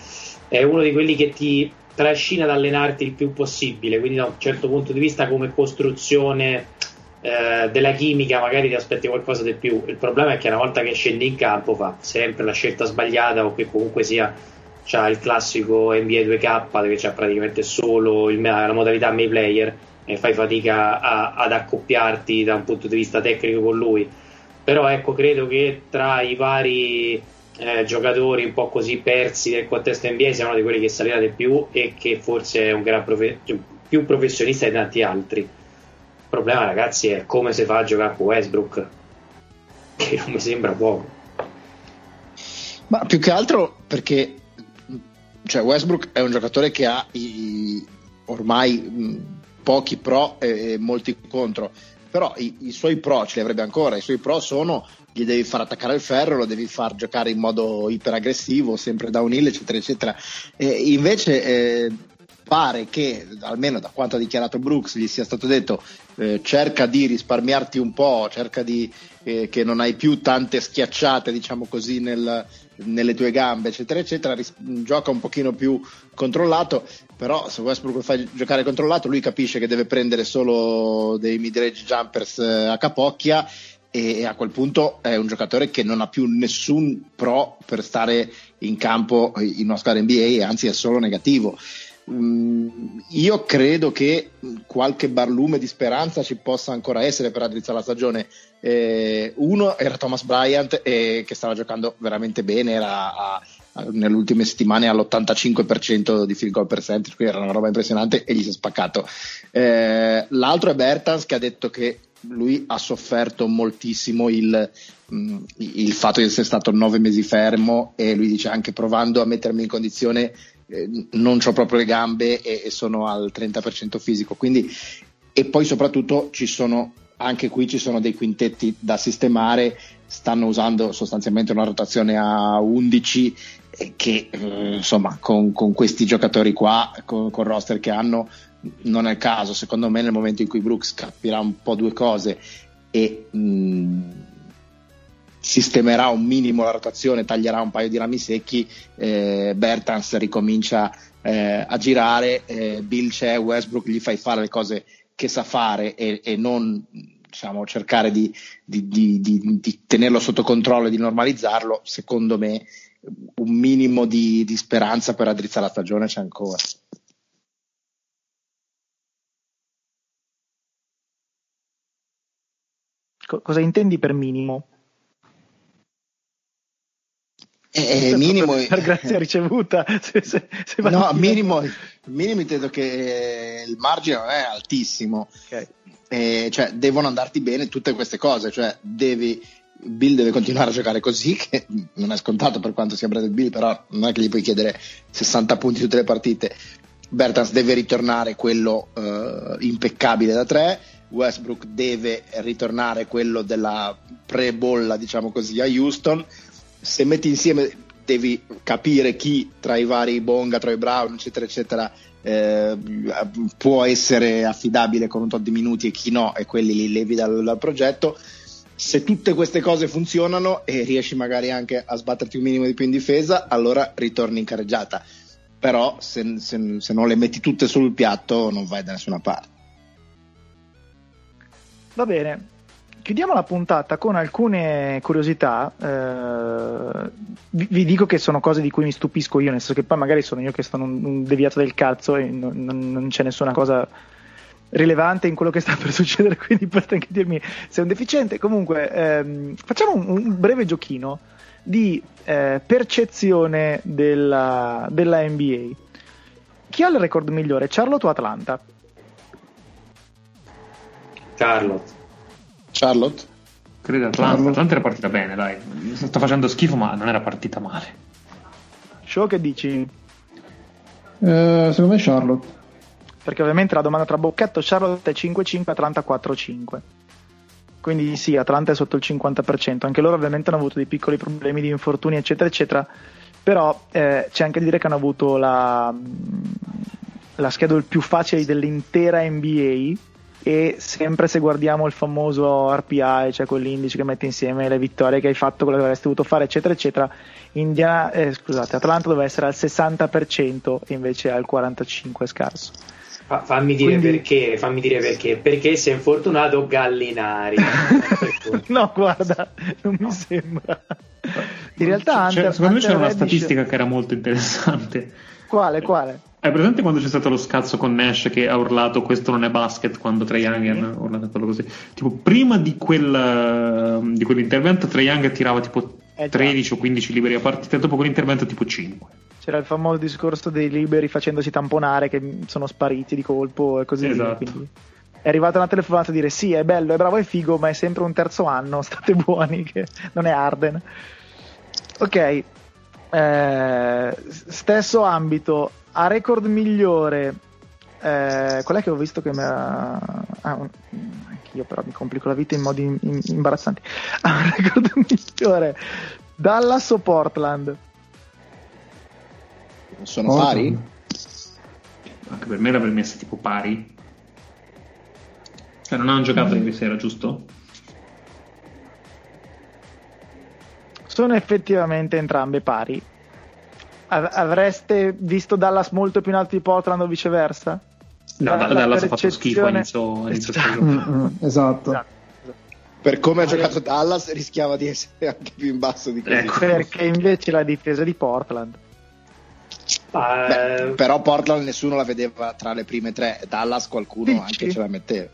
È uno di quelli che ti trascina ad allenarti il più possibile, quindi da un certo punto di vista come costruzione eh, della chimica magari ti aspetti qualcosa di più. Il problema è che una volta che scendi in campo fa sempre la scelta sbagliata o che comunque sia c'ha il classico NBA 2K dove c'è praticamente solo il, la modalità May Player e fai fatica a, ad accoppiarti da un punto di vista tecnico con lui. Però ecco, credo che tra i vari eh, giocatori un po' così persi nel contesto NBA siamo di quelli che salirà di più e che forse è un gran profe- cioè, più professionista di tanti altri. Il problema, ragazzi, è come si fa a giocare con Westbrook, che non mi sembra poco. Ma più che altro perché cioè Westbrook è un giocatore che ha i, ormai mh, pochi pro e, e, molti contro, però i, i, suoi pro ce li avrebbe ancora, i suoi pro sono gli devi far attaccare il ferro, lo devi far giocare in modo iperaggressivo, sempre downhill, eccetera, eccetera. E invece eh, pare che, almeno da quanto ha dichiarato Brooks, gli sia stato detto eh, cerca di risparmiarti un po', cerca di eh, che non hai più tante schiacciate, diciamo così, nel, nelle tue gambe, eccetera, eccetera, ris- gioca un pochino più controllato, però se Westbrook lo fai giocare controllato, lui capisce che deve prendere solo dei mid-range jumpers eh, a capocchia e a quel punto è un giocatore che non ha più nessun pro per stare in campo in una squadra NBA, anzi è solo negativo. Mm, io credo che qualche barlume di speranza ci possa ancora essere per raddrizzare la stagione. Eh, uno era Thomas Bryant eh, che stava giocando veramente bene, era a, a, nelle ultime settimane all'85% di field goal percentage, quindi era una roba impressionante e gli si è spaccato. Eh, l'altro è Bertans che ha detto che lui ha sofferto moltissimo il, mh, il fatto di essere stato nove mesi fermo e lui dice anche provando a mettermi in condizione eh, non ho proprio le gambe e, e, sono al 30% fisico quindi e poi soprattutto ci sono anche qui ci sono dei quintetti da sistemare stanno usando sostanzialmente una rotazione a 11 che eh, insomma con, con, questi giocatori qua con, con roster che hanno non è il caso, secondo me nel momento in cui Brooks capirà un po' due cose e mh, sistemerà un minimo la rotazione, taglierà un paio di rami secchi, eh, Bertans ricomincia eh, a girare, eh, Bill c'è, Westbrook gli fai fare le cose che sa fare e, e non diciamo, cercare di, di, di, di, tenerlo sotto controllo e di normalizzarlo, secondo me un minimo di, speranza per raddrizzare la stagione c'è ancora. cosa intendi per minimo? Eh, eh minimo per grazia ricevuta se, se, se no minimo, minimo intendo che il margine non è altissimo okay. eh, cioè devono andarti bene tutte queste cose cioè devi Bill deve continuare a giocare così che non è scontato per quanto sia Bradley Bill però non è che gli puoi chiedere 60 punti tutte le partite Bertans deve ritornare quello eh, impeccabile da tre Westbrook deve ritornare quello della pre-bolla, diciamo così, a Houston. Se metti insieme, devi capire chi tra i vari Bonga, tra i Brown, eccetera, eccetera, eh, può essere affidabile con un tot di minuti e chi no, e quelli li levi dal, dal progetto. Se tutte queste cose funzionano e riesci magari anche a sbatterti un minimo di più in difesa, allora ritorni in carreggiata. Però se, se, se non le metti tutte sul piatto non vai da nessuna parte. Va bene, chiudiamo la puntata con alcune curiosità. Eh, vi, vi, dico che sono cose di cui mi stupisco io, nel senso che poi magari sono io che sono un, un deviato del cazzo e non, non, non, c'è nessuna cosa rilevante in quello che sta per succedere, quindi potete anche dirmi se è un deficiente. Comunque, ehm, facciamo un, un, breve giochino di eh, percezione della, della NBA. Chi ha il record migliore, Charlotte o Atlanta? Charlotte. Charlotte? Credo Atlanta. Atlanta era partita bene, dai. Sta facendo schifo, ma non era partita male. Show che dici? Eh, secondo me Charlotte. Perché ovviamente la domanda tra bocchetto Charlotte è 5-5, Atlanta 4-5. Quindi sì, Atlanta è sotto il 50%. Anche loro ovviamente hanno avuto dei piccoli problemi di infortuni, eccetera, eccetera. Però eh, c'è anche da dire che hanno avuto la, la schedule più facile dell'intera NBA e sempre se guardiamo il famoso RPI, cioè quell'indice che mette insieme le vittorie che hai fatto, quello che avresti dovuto fare, eccetera, eccetera, Indiana, eh, scusate, Atlanta doveva essere al 60% e invece al 45% scarso. Fa, fammi dire Quindi... perché, fammi dire perché, perché si è infortunato Gallinari. no, guarda, non mi sembra. In realtà, cioè, Hunter, secondo me c'era una statistica che era molto interessante. Quale, quale? Hai presente quando c'è stato lo scazzo con Nash che ha urlato questo non è basket quando Trae Young sì. ha urlato quello così? Tipo, prima di, quel, di quell'intervento Trae Young tirava tipo eh 13 o 15 liberi a partita, dopo quell'intervento tipo 5. C'era il famoso discorso dei liberi facendosi tamponare che sono spariti di colpo e così esatto. via. È arrivata una telefonata a dire sì, è bello, è bravo, è figo, ma è sempre un terzo anno, state buoni, che non è Arden. Ok, eh, stesso ambito, a record migliore, eh, qual è che ho visto che mi ha... Ah, anch'io però mi complico la vita in modi in, in, imbarazzanti. A record migliore, Dallas o Portland? Sono Portland. pari? Anche per me l'avrei messa tipo pari. Cioè non hanno giocato mm. ieri sera, giusto? Sono effettivamente entrambe pari avreste visto Dallas molto più in alto di Portland o viceversa? No, la, Dallas ha fatto schifo all'inizio, all'inizio esatto. Mm, mm, esatto. esatto. Per come ha giocato Dallas rischiava di essere anche più in basso di così. Ecco. Perché invece la difesa di Portland Beh, però Portland nessuno la vedeva tra le prime tre, Dallas qualcuno Dici? anche ce la metteva.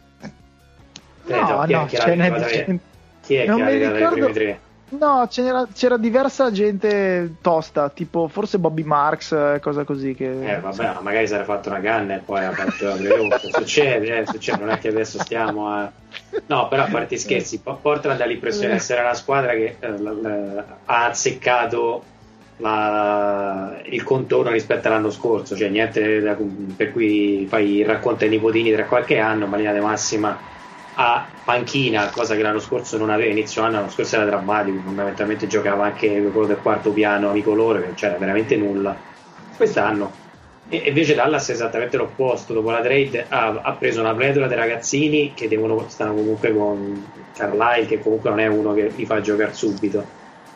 No, chi è no, che l'ha ce n'è di- Chi è Non che mi ricordo- prime tre? No, c'era, c'era diversa gente tosta, tipo forse Bobby Marks, eh, cosa così che... Eh, vabbè, ma magari si era fatto una canna e poi ha fatto la. Succede, eh, succede, non è che adesso stiamo a. No, però a parte i scherzi, Po- Portland ha l'impressione di essere una squadra che eh, l- l- ha azzeccato la- il contorno rispetto all'anno scorso, cioè niente da- per cui fai racconta ai nipotini tra qualche anno, ma linea di massima a panchina, cosa che l'anno scorso non aveva inizio anno, l'anno scorso era drammatico, fondamentalmente giocava anche quello del quarto piano amico loro, che non c'era veramente nulla. Quest'anno e invece Dallas è esattamente l'opposto, dopo la trade ha, ha preso una pletora dei ragazzini che devono, stanno comunque con Carlisle, che comunque non è uno che li fa giocare subito,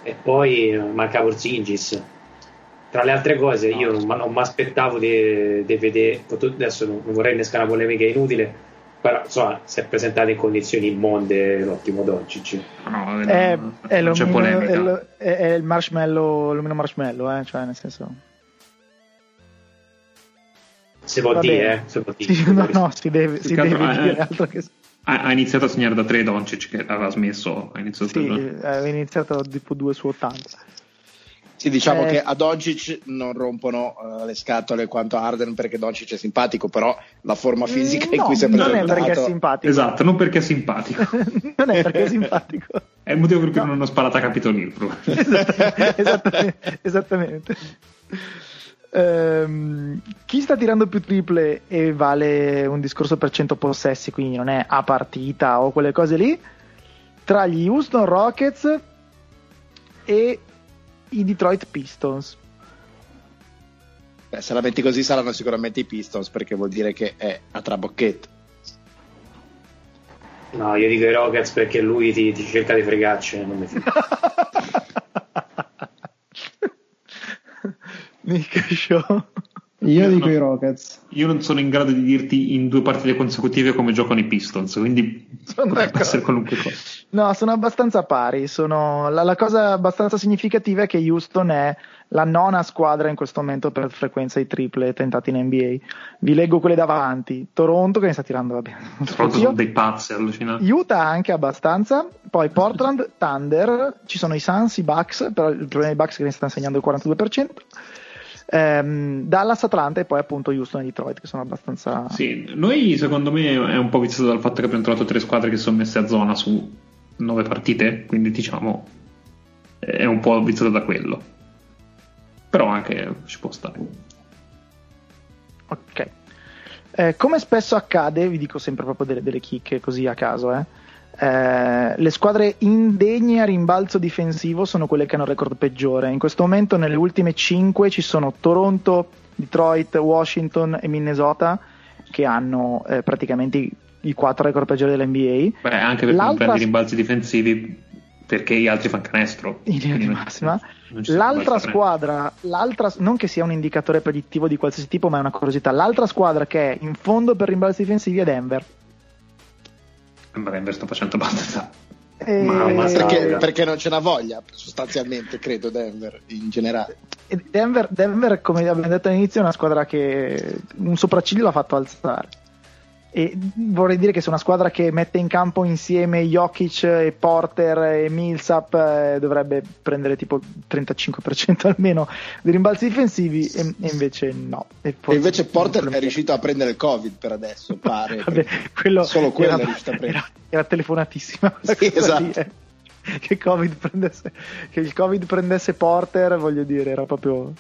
e poi eh, manca Porzingis. Tra le altre cose, io non, non mi aspettavo di di vedere, adesso non, non vorrei innescare una polemica inutile, però insomma si è presentato in condizioni immonde l'ottimo Doncic. No, È, non- è non è lo- è- è il marshmallow, l'omino marshmallow, eh, cioè nel senso... Si può Va dire, eh? Si può dire. Sì, no, no, si deve, si altro, deve eh, dire altro che... ha, ha iniziato a segnare da 3 Doncic che aveva smesso a inizio Sì, aveva iniziato tipo 2 su 80. Sì, diciamo Eh. che a Doncic non rompono eh, le scatole quanto a Arden perché Doncic è simpatico, però la forma fisica in No, cui si è non è presentato perché è simpatico. Esatto, non perché è simpatico. non è perché è simpatico. È il motivo per cui No. non ho sparato a Capitol Hill. esattamente. esattamente, esattamente. Ehm, chi sta tirando più triple e vale un discorso per 100 possessi, quindi non è a partita o quelle cose lì, tra gli Houston Rockets e i Detroit Pistons. Beh, se la metti così saranno sicuramente i Pistons perché vuol dire che è a trabocchetto. No, io dico i Rockets perché lui ti, ti cerca di fregarci, non mi fido. Mica show. Io Io dico no. i Rockets. Io non sono in grado di dirti in due partite consecutive come giocano i Pistons, quindi Sono potrebbe d'accordo. essere qualunque cosa. No, sono abbastanza pari. Sono... La, la cosa abbastanza significativa è che Houston è la nona squadra in questo momento per frequenza di triple tentate in NBA. Vi leggo quelle davanti. Toronto che ne sta tirando, vabbè. io. sono dei pazzi allucinanti. Utah anche abbastanza, poi Portland, Thunder, ci sono i Suns, i Bucks, però il problema dei Bucks è che ne stanno segnando il 42%, ehm, Dallas, Atlanta e poi appunto Houston e Detroit che sono abbastanza... Sì, noi secondo me è un po' viziato dal fatto che abbiamo trovato tre squadre che sono messe a zona su nove partite, quindi diciamo è un po' viziato da quello. Però anche ci può stare. Ok. Eh, come spesso accade, vi dico sempre proprio delle, delle chicche così a caso, eh, eh, le squadre indegne a rimbalzo difensivo sono quelle che hanno il record peggiore. In questo momento, nelle ultime 5 ci sono Toronto, Detroit, Washington e Minnesota che hanno eh, praticamente i, quattro record peggiori dell'NBA. Beh, anche perché non L'altra- prendi rimbalzi difensivi perché gli altri fanno canestro. in linea di non- massima. non L'altra squadra, l'altra, non che sia un indicatore predittivo di qualsiasi tipo, ma è una curiosità. L'altra squadra che è in fondo per rimbalzi difensivi è Denver. Ma Denver sta facendo abbastanza. E- ma Perché, perché non ce n'ha voglia, sostanzialmente, credo, Denver in generale. e Denver, Denver, come abbiamo detto all'inizio, è una squadra che un sopracciglio l'ha fatto alzare. E vorrei dire che se una squadra che mette in campo insieme Jokic e Porter e Millsap eh, dovrebbe prendere tipo il 35% almeno di rimbalzi difensivi e, e invece no. E, E invece Porter è riuscito a prendere il Covid per adesso, pare. Vabbè, quello Solo quello era, è riuscito a prendere. era, era telefonatissima Sì, cosa lì, esatto. eh. che, COVID prendesse, che il Covid prendesse Porter, voglio dire, era proprio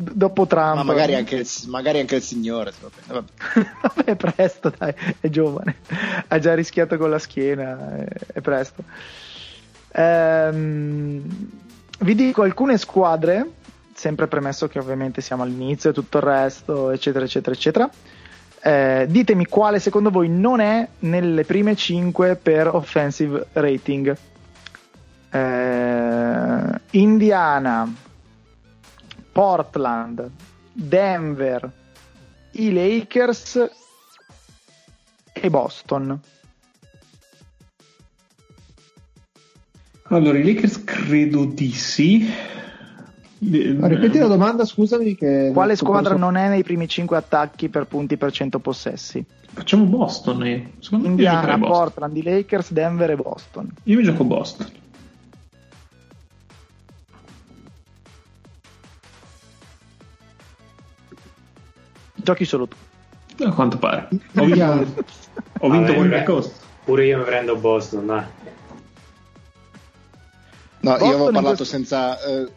dopo Trump. Ma magari anche, il, magari anche il signore. Vabbè. Vabbè, è presto, dai, è giovane, ha già rischiato con la schiena, è, è presto. Ehm, vi dico alcune squadre, sempre premesso che ovviamente siamo all'inizio e tutto il resto, eccetera, eccetera, eccetera. Eh, ditemi quale secondo voi non è nelle prime 5 per offensive rating. Eh, Indiana, Portland, Denver, i Lakers e Boston. Allora, i Lakers credo di sì. Ripeti la domanda, scusami. Che Quale squadra non è nei primi 5 attacchi per punti per 100 possessi? Facciamo Boston. Eh. Secondo Indiana, me Portland, i Lakers, Denver e Boston. Io mi gioco Boston. Giochi solo tu. A quanto pare. Ho vinto, ho vinto qualche cosa. Pure io mi prendo Boston, dai. No, Boston io avevo parlato questo... senza... Eh,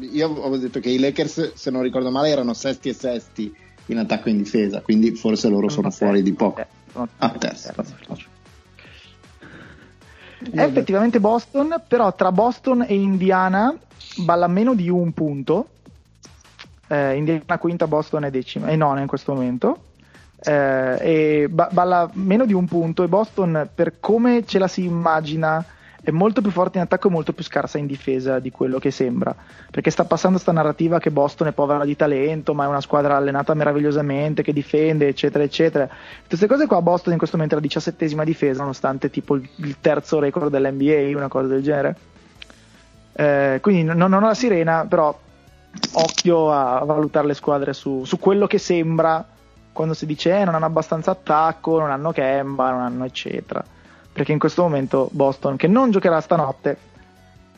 io avevo detto che i Lakers, se non ricordo male, erano sesti e sesti in attacco e in difesa, quindi forse loro sono, sono fuori di poco. a ah, terza. È effettivamente Boston, però tra Boston e Indiana balla meno di un punto. Eh, Indiana quinta, Boston è decima e nona in questo momento. Eh, e balla meno di un punto e Boston per come ce la si immagina è molto più forte in attacco e molto più scarsa in difesa di quello che sembra. Perché sta passando questa narrativa che Boston è povera di talento, ma è una squadra allenata meravigliosamente, che difende, eccetera, eccetera. Tutte queste cose qua, Boston in questo momento è la diciassettesima difesa, nonostante tipo il terzo record dell'NBA, una cosa del genere. Eh, quindi non, non ho la sirena, però occhio a valutare le squadre su, su quello che sembra quando si dice eh, non hanno abbastanza attacco, non hanno Kemba, non hanno eccetera perché in questo momento Boston, che non giocherà stanotte,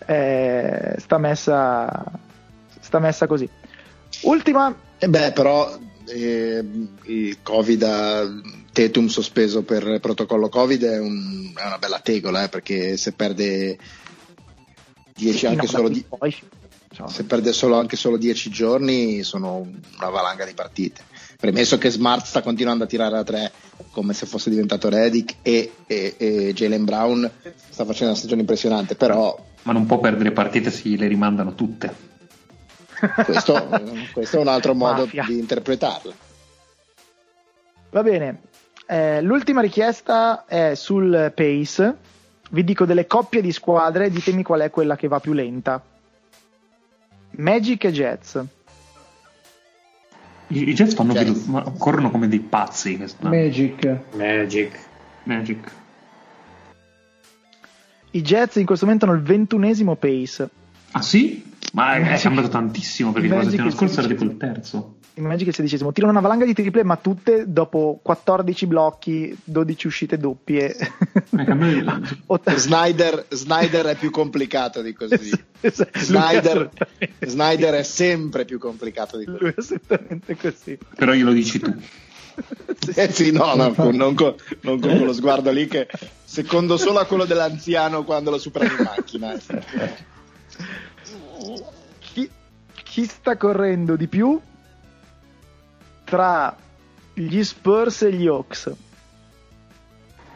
eh, sta, messa, sta messa così. Ultima. Eh beh, però eh, il Covid, Tetum sospeso per protocollo Covid è, un, è una bella tegola, eh, perché se perde 10 anche no, solo di... Poi, se perde solo, anche solo 10 giorni sono una valanga di partite. Premesso che Smart sta continuando a tirare a tre come se fosse diventato Redick e, e, e Jalen Brown sta facendo una stagione impressionante però ma non può perdere partite se le rimandano tutte. Questo, questo è un altro modo Mafia. di interpretarla. Va bene. Eh, l'ultima richiesta è sul pace. Vi dico delle coppie di squadre ditemi qual è quella che va più lenta Magic e Jets i, i Jets fanno Jets. Vedo, corrono come dei pazzi. Questa. Magic. Magic. Magic. I Jets in questo momento hanno il ventunesimo pace. Ah sì? Ma è, è cambiato tantissimo perché la settimana scorsa era tipo il terzo il Magic il sedicesimo, tirano una valanga di triple, ma tutte dopo 14 blocchi, 12 uscite doppie. Snyder, Snyder, è più complicato di così. Snyder, Snyder, è sempre più complicato di così. Lui è assolutamente così. Però glielo dici tu. eh sì, no, no non, con, non con quello sguardo lì che secondo solo a quello dell'anziano quando lo supera in macchina. Chi, chi sta correndo di più tra gli Spurs e gli Hawks?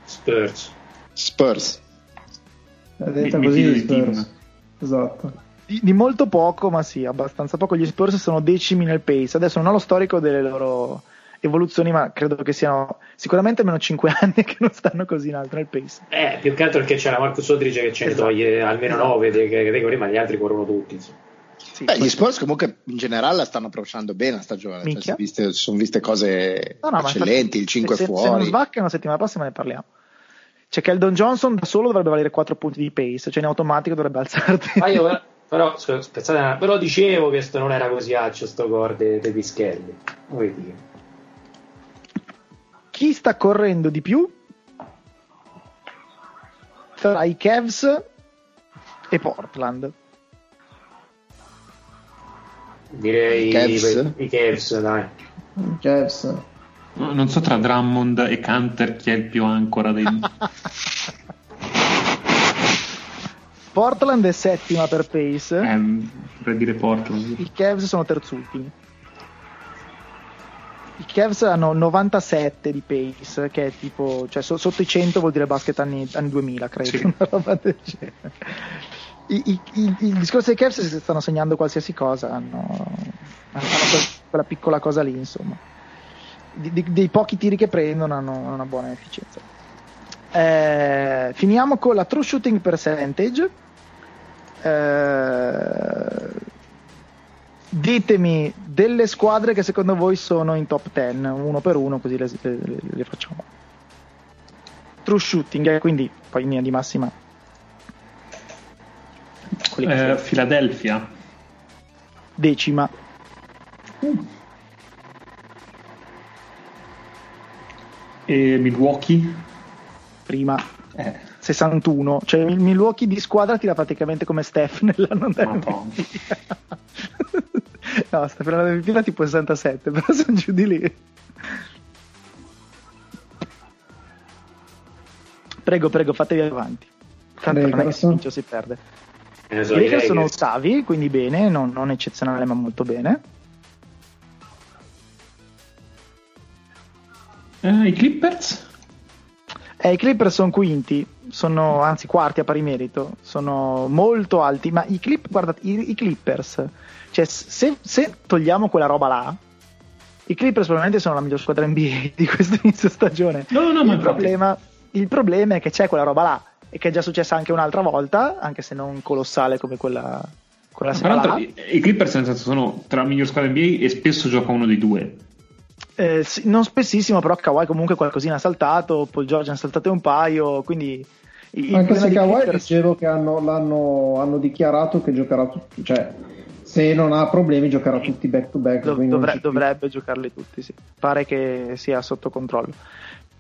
Spurs. Spurs. È detta così Spurs. Esatto. Di, di, molto poco, ma sì, abbastanza poco. Gli Spurs sono decimi nel pace. Adesso non ho lo storico delle loro evoluzioni, ma credo che siano sicuramente meno 5 anni che non stanno così in alto nel pace. Eh, più che altro perché c'era Marcus Odrice che ce ne esatto. toglie almeno 9 esatto. categorie, ma gli altri corrono tutti. Insomma. Sì, Beh, gli Spurs comunque in generale la stanno approcciando bene la stagione, cioè, si, viste, sono viste cose no, no, eccellenti, il 5 se, fuori. Se non svaccano la settimana prossima ne parliamo. C'è Keldon Johnson da solo dovrebbe valere 4 punti di pace, cioè in automatico dovrebbe alzarti. Ma io però, spezzate, però dicevo che sto non era così accio sto core dei, dei pischelli. Chi sta correndo di più? Tra i Cavs e Portland. Direi Cavs. i Cavs, dai. Cavs. Non so tra Drummond e Canter chi è il più ancora dei... Portland è settima per pace. Eh, per dire Portland. I Cavs sono terzultimi. I Cavs hanno 97 di pace, che è tipo, cioè so, sotto i 100 vuol dire basket anni, anni 2000, credo. Sì. I, i, i, il discorso dei Cavs si stanno segnando qualsiasi cosa, hanno, hanno quella piccola cosa lì, insomma. Di, di, dei pochi tiri che prendono hanno una buona efficienza. Eh, finiamo con la true shooting percentage. Eh, ditemi delle squadre che secondo voi sono in top 10, uno per uno, così le, le, le facciamo. True shooting, eh, quindi poi in linea di massima eh, Philadelphia. decima. E Milwaukee? Prima. Eh. 61, cioè il Milwaukee di squadra tira praticamente come Steph nell'anno del Madonna. No, Steph MVP era tipo 67, però sono giù di lì. Prego, prego, fatevi avanti. Tanto non è che si vince o si perde. Ne I Lakers sono ottavi, quindi bene, non, non eccezionale ma molto bene. Eh, I Clippers? Eh, I Clippers sono quinti, sono anzi quarti a pari merito, sono molto alti, ma i, Clip, guardate, i, i Clippers, cioè se, se togliamo quella roba là, i Clippers probabilmente sono la miglior squadra NBA di questo inizio stagione. No, no, ma il, infatti- problema, il problema è che c'è quella roba là e che è già successa anche un'altra volta, anche se non colossale come quella, quella Tra sera i, Clippers nel senso sono tra la miglior squadra NBA e spesso gioca uno dei due. Eh, sì, non spessissimo, però Kawhi comunque qualcosina ha saltato, Paul George ha saltato un paio, quindi... Anche se Kawhi Clippers- dicevo che hanno, l'hanno, hanno dichiarato che giocherà tutti, cioè se non ha problemi giocherà tutti back to back. Dov- quindi non dovre- c'è più- dovrebbe giocarli tutti, sì. Pare che sia sotto controllo.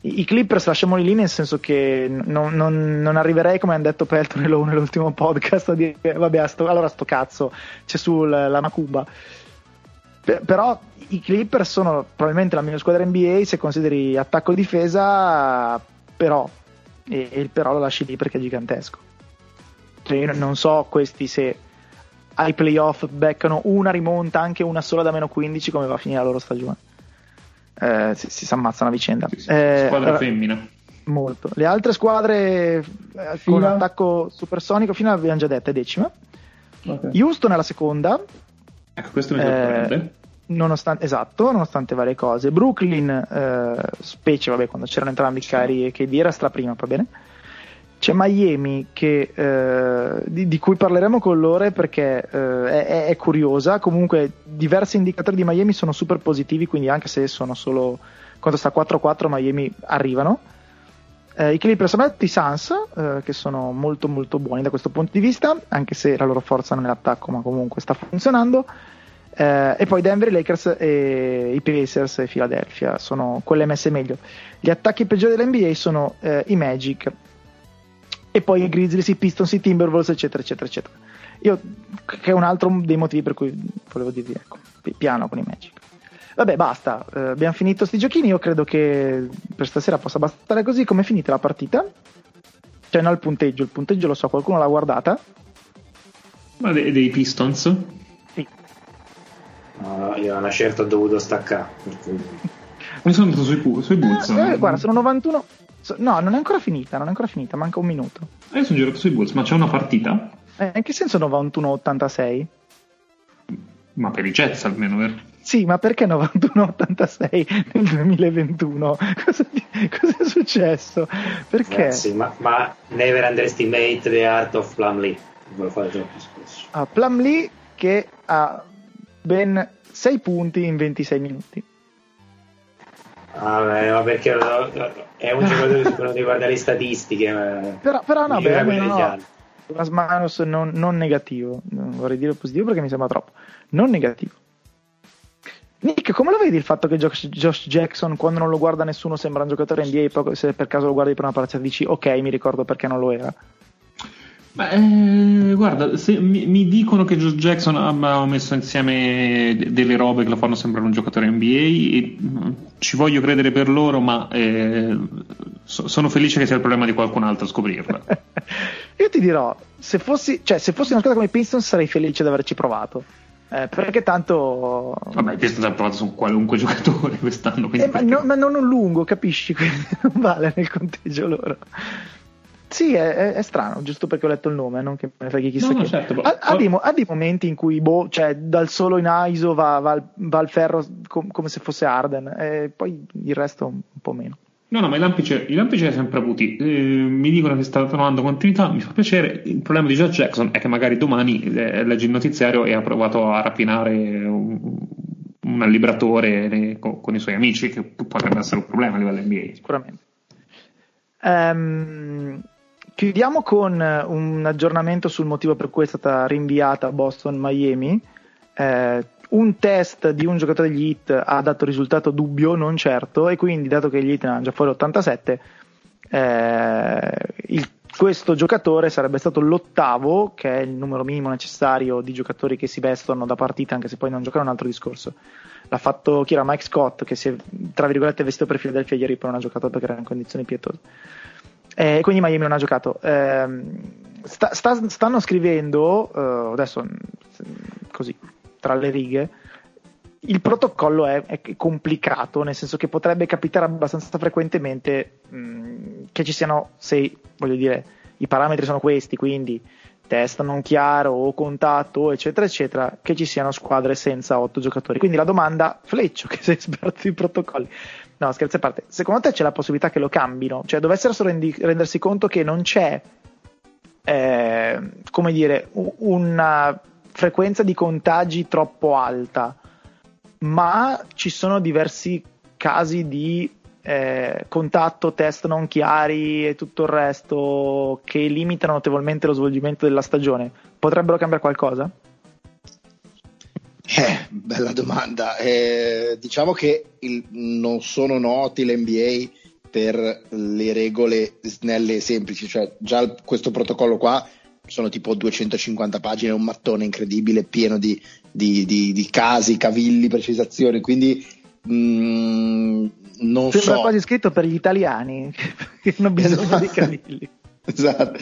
I, Clippers lasciamoli lì nel senso che non, non- non arriverei, come hanno detto Pelton e Lowe nell'ultimo podcast, a dire vabbè, sto- allora sto cazzo, c'è sul la Macuba. Per- però i Clippers sono probabilmente la miglior squadra NBA se consideri attacco-difesa, però, e, e il però lo lasci lì perché è gigantesco. Cioè, io non so questi se ai playoff beccano una rimonta, anche una sola da meno 15, come va a finire la loro stagione. Eh, si, si ammazzano a vicenda. Sì, sì, Eh, squadra allora, femmina. molto. Le altre squadre eh, con Fila? attacco supersonico, fino abbiamo già detto, è decima. Ok. Houston è la seconda, Ecco, questo mi Eh, sorprende. nonostante, esatto, nonostante varie cose. Brooklyn, eh, specie vabbè, quando c'erano entrambi Kyrie e KD, era straprima, va bene. C'è Miami che, eh, di, di cui parleremo con loro perché eh, è, è- curiosa. Comunque, diversi indicatori di Miami sono super positivi, quindi anche se sono solo quando sta 4-4, Miami arrivano. Eh, I Clippers hanno i Suns, eh, che sono molto molto buoni da questo punto di vista, anche se la loro forza non è l'attacco, ma comunque sta funzionando. Eh, e poi Denver, i Lakers, e i Pacers e Philadelphia sono quelle messe meglio. Gli attacchi peggiori dell'NBA sono eh, i Magic e poi i Grizzlies, i Pistons, i Timberwolves, eccetera, eccetera, eccetera. Io, che è un altro dei motivi per cui volevo dirvi, ecco, pi- piano con i Magic. Vabbè, basta, eh, abbiamo finito sti giochini. Io credo che per stasera possa bastare così. Come è finita la partita? Cioè, no, il punteggio. Il punteggio lo so, qualcuno l'ha guardata? Ma dei, dei Pistons? Sì. No, io a una certa ho dovuto staccare. Mi sono andato sui, pu- sui Bulls. Eh, guarda, sono 91. So- No, non è ancora finita, non è ancora finita, manca un minuto. Eh, sono girato sui Bulls, ma c'è una partita? Eh, in che senso 91-86? Ma per i Jets almeno, vero? Sì, ma perché 91-86 nel 2021? Cosa, cosa è successo? Perché? Ragazzi, ma, ma never underestimate the art of Plumlee. Ve lo fate troppo spesso. Ah, Plumlee che ha ben 6 punti in 26 minuti. Beh, ma perché è un giocatore su cui non devi guardare le statistiche. Però, però no, beh, no. minus non, non negativo. Non vorrei dire positivo perché mi sembra troppo. Non negativo. Nick, come lo vedi il fatto che Josh, Josh Jackson, quando non lo guarda nessuno, sembra un giocatore NBA poi se per caso lo guardi per una partita dici ok, mi ricordo perché non lo era. Beh, eh, guarda, se mi, mi dicono che Josh Jackson abbia messo insieme de- delle robe che lo fanno sembrare un giocatore NBA mm, ci voglio credere per loro, ma eh, so- sono felice che sia il problema di qualcun altro a scoprirla. Io ti dirò, se fossi, cioè, se fossi una squadra come i Pistons sarei felice di averci provato. Eh, perché tanto Vabbè, i Pistons hanno provato su qualunque giocatore quest'anno, Eh, ma, perché no- no? ma non un lungo, capisci? Quindi non vale nel conteggio loro. Sì, è, è- strano, giusto perché ho letto il nome, non che me ne freghi chissà No, che. certo, ha, ha dei, ha dei momenti in cui, boh, cioè, dal solo in ISO va, va al, va al ferro com- come se fosse Arden, e poi il resto un po' meno. No, no, ma i lampi, ce- i lampi ce li ha sempre avuti. Eh, mi dicono che sta trovando continuità, mi fa piacere. Il problema di Josh Jackson è che magari domani eh, legge il notiziario e ha provato a rapinare un, un libratore eh, con, con i suoi amici, che potrebbe essere un problema a livello NBA. Sicuramente. Ehm, chiudiamo con un aggiornamento sul motivo per cui è stata rinviata Boston-Miami. eh, un test di un giocatore degli hit ha dato risultato dubbio, non certo, e quindi dato che gli hit erano già fuori 87, eh, il, questo giocatore sarebbe stato l'ottavo, che è il numero minimo necessario di giocatori che si vestono da partita, anche se poi non giocano, un altro discorso. L'ha fatto chi era Mike Scott, che si è tra virgolette vestito per Philadelphia ieri, poi non ha giocato perché era in condizioni pietose. Eh, quindi Miami non ha giocato. Eh, sta, sta, stanno scrivendo, uh, adesso così, tra le righe, il protocollo è, è, complicato, nel senso che potrebbe capitare abbastanza frequentemente mh, che ci siano, se voglio dire, i parametri sono questi, quindi test non chiaro o contatto, eccetera, eccetera, che ci siano squadre senza otto giocatori. Quindi la domanda, Fleccio, che sei esperto di protocolli, no, scherzi a parte, secondo te c'è la possibilità che lo cambino? Cioè, dovessero rendi- rendersi conto che non c'è, eh, come dire, una frequenza di contagi troppo alta, ma ci sono diversi casi di eh, contatto, test non chiari e tutto il resto che limitano notevolmente lo svolgimento della stagione. Potrebbero cambiare qualcosa? Eh, bella domanda. Eh, diciamo che il, non sono noti l'NBA per le regole snelle e semplici, cioè già questo protocollo qua sono tipo 250 pagine, un mattone incredibile pieno di, di, di, di casi, cavilli, precisazioni, quindi mh, mm, non Sembra so. quasi scritto per gli italiani che hanno bisogno esatto. di cavilli. Esatto.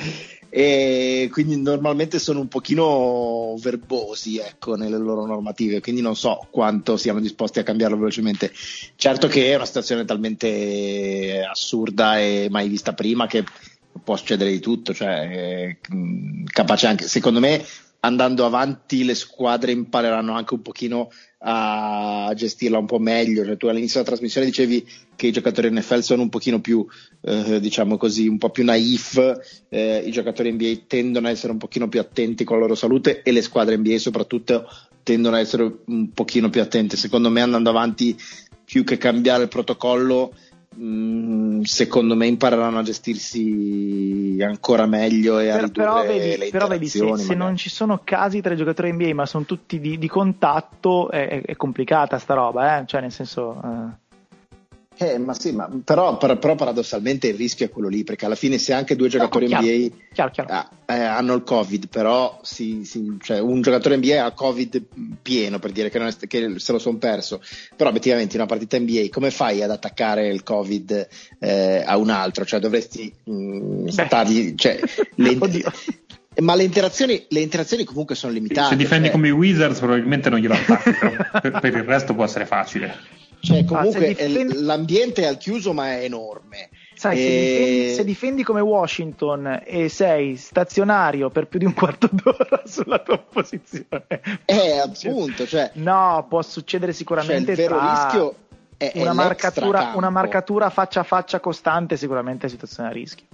E quindi normalmente sono un pochino verbosi ecco, nelle loro normative, quindi non so quanto siano disposti a cambiarlo velocemente. Certo che è una situazione talmente assurda e mai vista prima che può succedere di tutto, cioè eh, capace anche, secondo me andando avanti le squadre impareranno anche un pochino a gestirla un po' meglio. Cioè, tu all'inizio della trasmissione dicevi che i giocatori NFL sono un pochino più, eh, diciamo così, un po' più naif, eh, i giocatori NBA tendono a essere un pochino più attenti con la loro salute e le squadre NBA soprattutto tendono a essere un pochino più attente. Secondo me andando avanti più che cambiare il protocollo Mm, secondo me impareranno a gestirsi ancora meglio e a ridurre però vedi, le però vedi se, se, non ci sono casi tra i giocatori NBA ma sono tutti di, di contatto è, è, complicata sta roba eh? cioè nel senso eh eh, ma sì, ma però, però, però, paradossalmente il rischio è quello lì, perché alla fine se anche due giocatori no, chiaro, NBA chiaro, chiaro. Ah, eh, hanno il Covid, però si, si, cioè un giocatore NBA ha Covid pieno per dire che, è, che se lo sono perso, però effettivamente in una partita NBA come fai ad attaccare il Covid eh, a un altro? Cioè dovresti mh, mm, stargli... Cioè, le, ma le interazioni, le interazioni, comunque sono limitate. Se difendi cioè... come i Wizards probabilmente non glielo attacchi, per, per il resto può essere facile. Cioè, ah, comunque ah, difendi... l'ambiente è al chiuso, ma è enorme. Sai, e... se, difendi, se, difendi, come Washington e sei stazionario per più di un quarto d'ora sulla tua posizione, eh, appunto, cioè, no, può succedere sicuramente. Cioè, il vero rischio è, una, marcatura, una marcatura faccia a faccia costante, sicuramente è situazione a rischio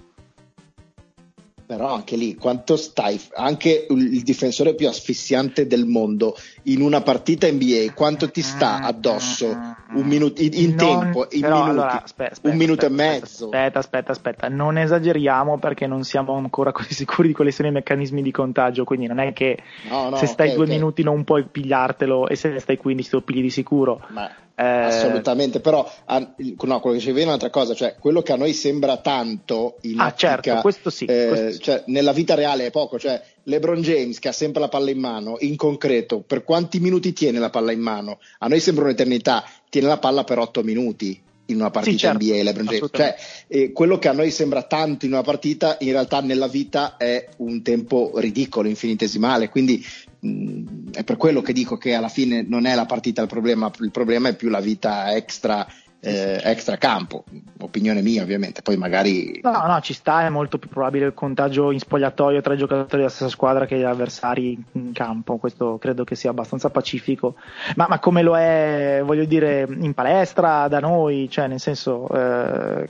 però anche lì quanto stai anche il difensore più asfissiante del mondo in una partita NBA quanto ti sta addosso? un minuto in, in non, tempo in però, minuti, allora, aspetta, aspetta, un minuto aspetta, e mezzo. aspetta aspetta aspetta. Non esageriamo perché non siamo ancora così sicuri di quali sono i meccanismi di contagio quindi non è che no, no, se stai okay, due okay. minuti non puoi pigliartelo e se stai 15 te lo pigli di sicuro. Ma eh... Assolutamente, però no, quello che ci viene è un'altra cosa, cioè quello che a noi sembra tanto in ah, ottica, certo, questo sì, eh, questo sì. Cioè, nella vita reale è poco, cioè LeBron James che ha sempre la palla in mano, in concreto, per quanti minuti tiene la palla in mano? A noi sembra un'eternità, tiene la palla per 8 minuti in una partita sì, certo, NBA LeBron James. Cioè, eh, quello che a noi sembra tanto in una partita, in realtà nella vita è un tempo ridicolo, infinitesimale. Quindi mh, è per quello che dico che alla fine non è la partita il problema, il problema è più la vita extra eh, extra campo, opinione mia ovviamente, poi magari... No, no, ci sta, è molto più probabile il contagio in spogliatoio tra i giocatori della stessa squadra che gli avversari in campo, questo credo che sia abbastanza pacifico, ma, ma come lo è, voglio dire, in palestra, da noi, cioè nel senso, eh,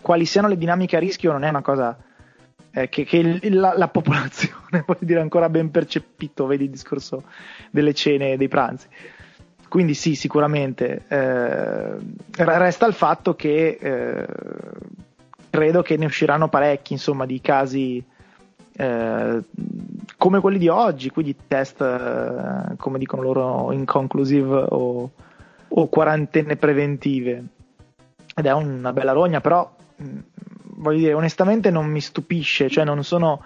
quali siano le dinamiche a rischio non è una cosa... Eh, che, che la, la, popolazione, voglio dire, ancora ben percepito, vedi il discorso delle cene e dei pranzi. Quindi sì, sicuramente. Eh, resta il fatto che eh, credo che ne usciranno parecchi, insomma, di casi eh, come quelli di oggi, quindi test, eh, come dicono loro, inconclusive o, o quarantenne preventive. Ed è una bella rogna, però voglio dire, onestamente non mi stupisce, cioè non sono...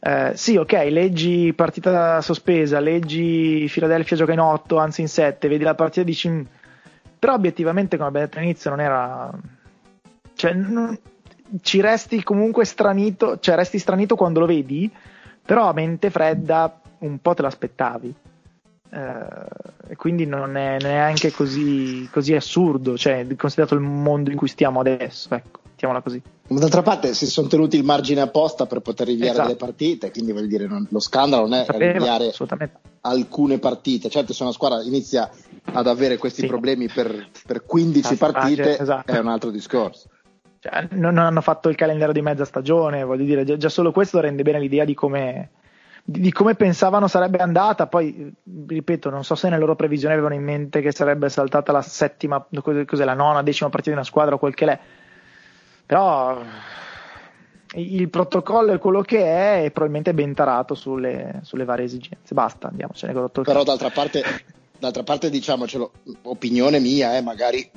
Eh, sì, ok, leggi partita sospesa, leggi Philadelphia gioca in 8, anzi in 7, vedi la partita e dici... Però obiettivamente, come abbiamo detto all'inizio, non era... Cioè, non... ci resti comunque stranito, cioè resti stranito quando lo vedi, però a mente fredda un po' te l'aspettavi. Eh, quindi non è neanche così, così assurdo, cioè, considerato il mondo in cui stiamo adesso, ecco, mettiamola così. Ma d'altra parte si sono tenuti il margine apposta per poter rinviare Esatto. delle partite, quindi voglio dire, non- lo scandalo non è Sapeva, rinviare alcune partite. Certo, se una squadra inizia ad avere questi Sì. problemi per, per 15 Ah, partite, ah, esatto. è un altro discorso. Cioè, non, non hanno fatto il calendario di mezza stagione, voglio dire, già, già solo questo rende bene l'idea di come, di, di come pensavano sarebbe andata. Poi, ripeto, non so se nelle loro previsioni avevano in mente che sarebbe saltata la settima, cos- cos'è, la nona, decima partita di una squadra o quel che l'è. Però il il protocollo è quello che è e probabilmente è ben tarato sulle, sulle varie esigenze. Basta, andiamocene con rotto il Però d'altra parte, d'altra parte diciamocelo, opinione mia, eh, magari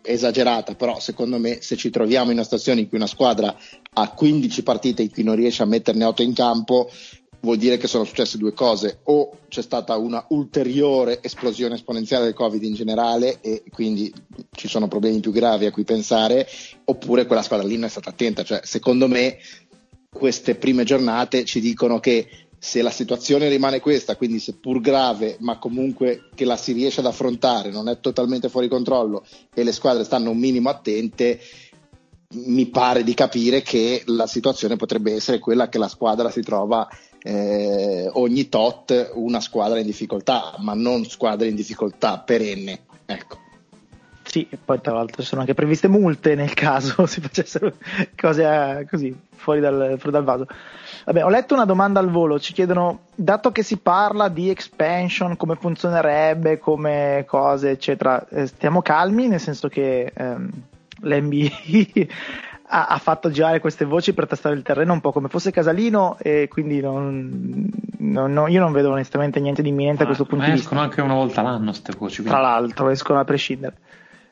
esagerata, però secondo me se ci troviamo in una situazione in cui una squadra ha 15 partite in cui non riesce a metterne 8 in campo, vuol dire che sono successe due cose, o c'è stata una ulteriore esplosione esponenziale del Covid in generale e quindi ci sono problemi più gravi a cui pensare, oppure quella squadra lì non è stata attenta, cioè secondo me queste prime giornate ci dicono che se la situazione rimane questa, quindi seppur grave, ma comunque che la si riesce ad affrontare, non è totalmente fuori controllo e le squadre stanno un minimo attente, mi pare di capire che la situazione potrebbe essere quella che la squadra si trova eh, ogni tot una squadra in difficoltà, ma non squadre in difficoltà perenne. Ecco. Sì, poi tra l'altro sono anche previste multe nel caso si facessero cose eh, così fuori dal, fuori dal vaso. Vabbè, ho letto una domanda al volo, ci chiedono, dato che si parla di expansion, come funzionerebbe, come cose, eccetera, eh, stiamo calmi, nel senso che ehm, l'NBA ha, ha fatto girare queste voci per testare il terreno un po' come fosse Casalino e quindi non, non- non- io non vedo onestamente niente di imminente a questo punto Ma di vista. escono anche una volta l'anno ste voci. Tra l'altro, escono a prescindere.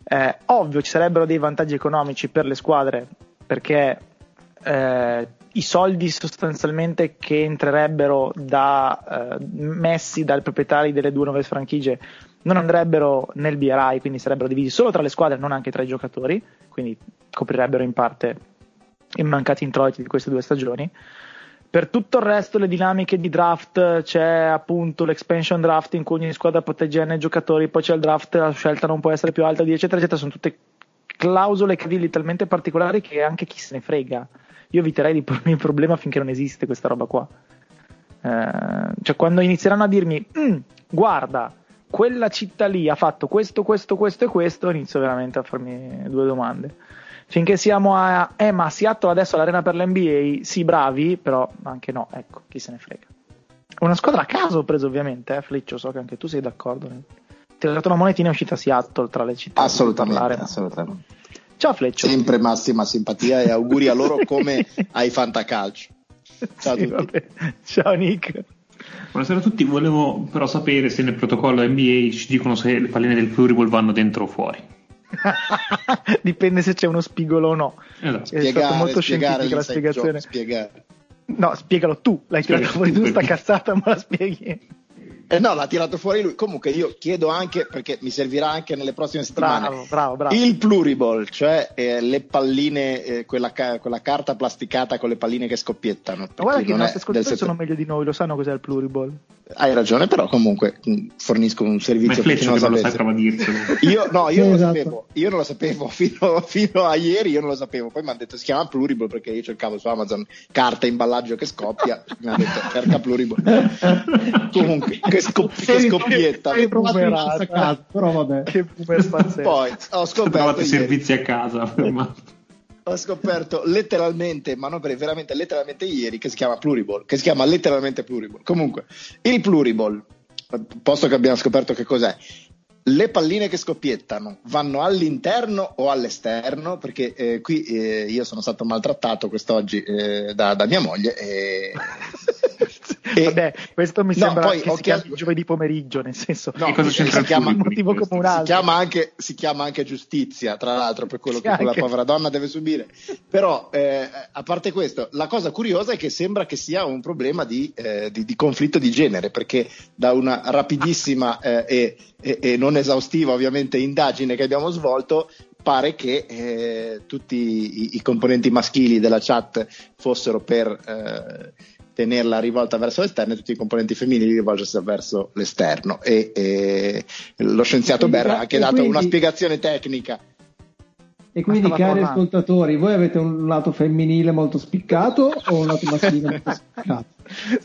Eh, ovvio, ci sarebbero dei vantaggi economici per le squadre perché eh, i soldi sostanzialmente che entrerebbero da, eh, messi dai proprietari delle due nuove franchigie non andrebbero nel BRI, quindi sarebbero divisi solo tra le squadre, non anche tra i giocatori, quindi coprirebbero in parte i mancati introiti di queste due stagioni. Per tutto il resto, le dinamiche di draft, c'è appunto l'expansion draft in cui ogni squadra protegge i giocatori, poi c'è il draft, la scelta non può essere più alta eccetera, eccetera. Sono tutte clausole credibili talmente particolari che anche chi se ne frega. Io eviterei di pormi il problema finché non esiste questa roba qua. Eh, cioè, quando inizieranno a dirmi, "Mm, guarda, quella città lì ha fatto questo, questo, questo e questo, inizio veramente a farmi due domande. Finché siamo a, eh, ma Seattle adesso l'arena per l'NBA, sì, bravi, però anche no, ecco, chi se ne frega. Una squadra a caso ho preso ovviamente, eh, Fleccio, so che anche tu sei d'accordo. Ti ho dato una monetina è uscita Seattle tra le città. Assolutamente, parlare. assolutamente. Ciao Fleccio. Sempre massima simpatia e auguri a loro come ai fantacalcio. Ciao Sì. Ciao Nick. Buonasera a tutti, volevo però sapere se nel protocollo NBA ci dicono se le palline del pluriball vanno dentro o fuori. Dipende se c'è uno spigolo o no. Esatto. È stata Spiegare, molto spiegare scientifica la spiegazione. spiegare. No, spiegalo tu. L'hai Spiega tirata fuori tu, tu sta cazzata, ma la spieghi. Eh no, l'ha tirato fuori lui. Comunque io chiedo anche, perché mi servirà anche nelle prossime settimane, Bravo, bravo, bravo. il pluriball, cioè eh, le palline, eh, quella, ca- quella carta plasticata con le palline che scoppiettano. Ma guarda che i è nostri ascoltatori sono settore. meglio di noi, lo sanno cos'è il pluriball. Hai ragione, però comunque mh, fornisco un Ma è servizio Fleccio non che non lo sai, prova a. Io, no, io Sì, non lo esatto. sapevo, io non lo sapevo fino, fino a ieri, io non lo sapevo. Poi mi hanno detto si chiama Pluriball perché io cercavo su Amazon carta imballaggio che scoppia. mi hanno detto cerca Pluriball. Comunque, scop- che scoppietta. Hai trovato a caso, però vabbè. Che. Poi ho scoperto, ieri, servizi a casa. ma- ho scoperto letteralmente, ma non per veramente letteralmente ieri, che si chiama Pluriball, che si chiama letteralmente Pluriball. Comunque, il Pluriball, posto che abbiamo scoperto che cos'è, le palline che scoppiettano vanno all'interno o all'esterno? Perché eh, qui eh, io sono stato maltrattato quest'oggi eh, da, da mia moglie e E, Vabbè, questo mi no, sembra poi, che si chiami giovedì pomeriggio, nel senso no, cosa c'entra si chiama, motivo come un altro. Si chiama, anche, si chiama anche giustizia, tra l'altro, per quello sì, che anche. quella povera donna deve subire. Però, eh, a parte questo, la cosa curiosa è che sembra che sia un problema di, eh, di, di conflitto di genere, perché da una rapidissima eh, e, e, e non esaustiva, ovviamente, indagine che abbiamo svolto, pare che eh, tutti i, i, componenti maschili della chat fossero per eh, tenerla rivolta verso l'esterno e tutti i componenti femminili rivolgersi verso l'esterno. E, e lo scienziato Berra ha anche dato quindi, una spiegazione tecnica. E quindi, cari formando. ascoltatori, voi avete un lato femminile molto spiccato o un lato maschile molto spiccato?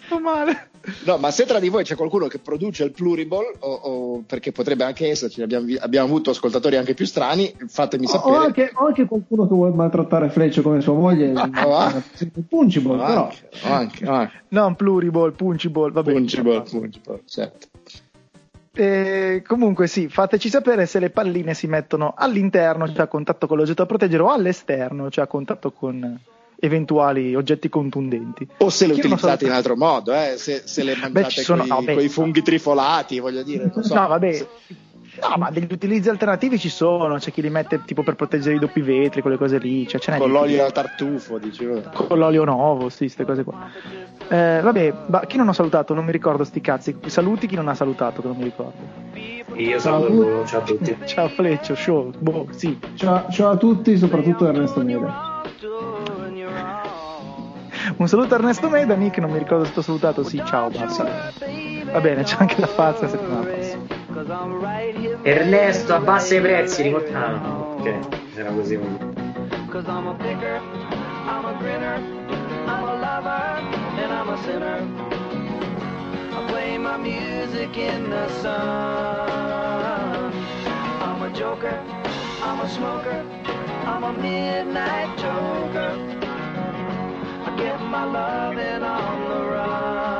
Sto male. No, ma se tra di voi c'è qualcuno che produce il pluriball, o, o perché potrebbe anche esserci, abbiamo, abbiamo, avuto ascoltatori anche più strani, fatemi sapere. O anche, o anche qualcuno che vuole maltrattare Fleccio come sua moglie, ah, Punchiball, però. Anche, anche, anche. Non pluriball, Punchiball, va bene. Punchiball, Punchiball, certo. E comunque sì, fateci sapere se le palline si mettono all'interno, cioè a contatto con l'oggetto da proteggere, o all'esterno, cioè a contatto con eventuali oggetti contundenti. O se le Chi utilizzate in altro modo, eh? se, se, le mangiate coi, no, coi funghi trifolati, voglio dire. So. No, vabbè. No, ma degli utilizzi alternativi ci sono, c'è chi li mette tipo per proteggere i doppi vetri, quelle cose lì. Cioè, con l'olio da tartufo, dicevo. Con l'olio nuovo, sì, queste cose qua. Eh, vabbè, ma chi non ho salutato? Non mi ricordo sti cazzi. Saluti chi non ha salutato, che non mi ricordo. Io saluto, ciao a tutti. ciao Fleccio, show, boh, sì. Ciao, ciao a tutti, soprattutto Ernesto Meda. Un saluto a Ernesto Meda, Nick, non mi ricordo se ti ho salutato, sì, ciao, basta. Va bene, c'è anche la pazza settimana prossima. Ernesto, abbassa i prezzi, ricordiamo. Ah, ok, sarà così. Cause I'm a picker, I'm a grinner, I'm a lover, and I'm a sinner. I play my music in the sun. I'm a joker, I'm a smoker, I'm a midnight joker. get my loving on the run.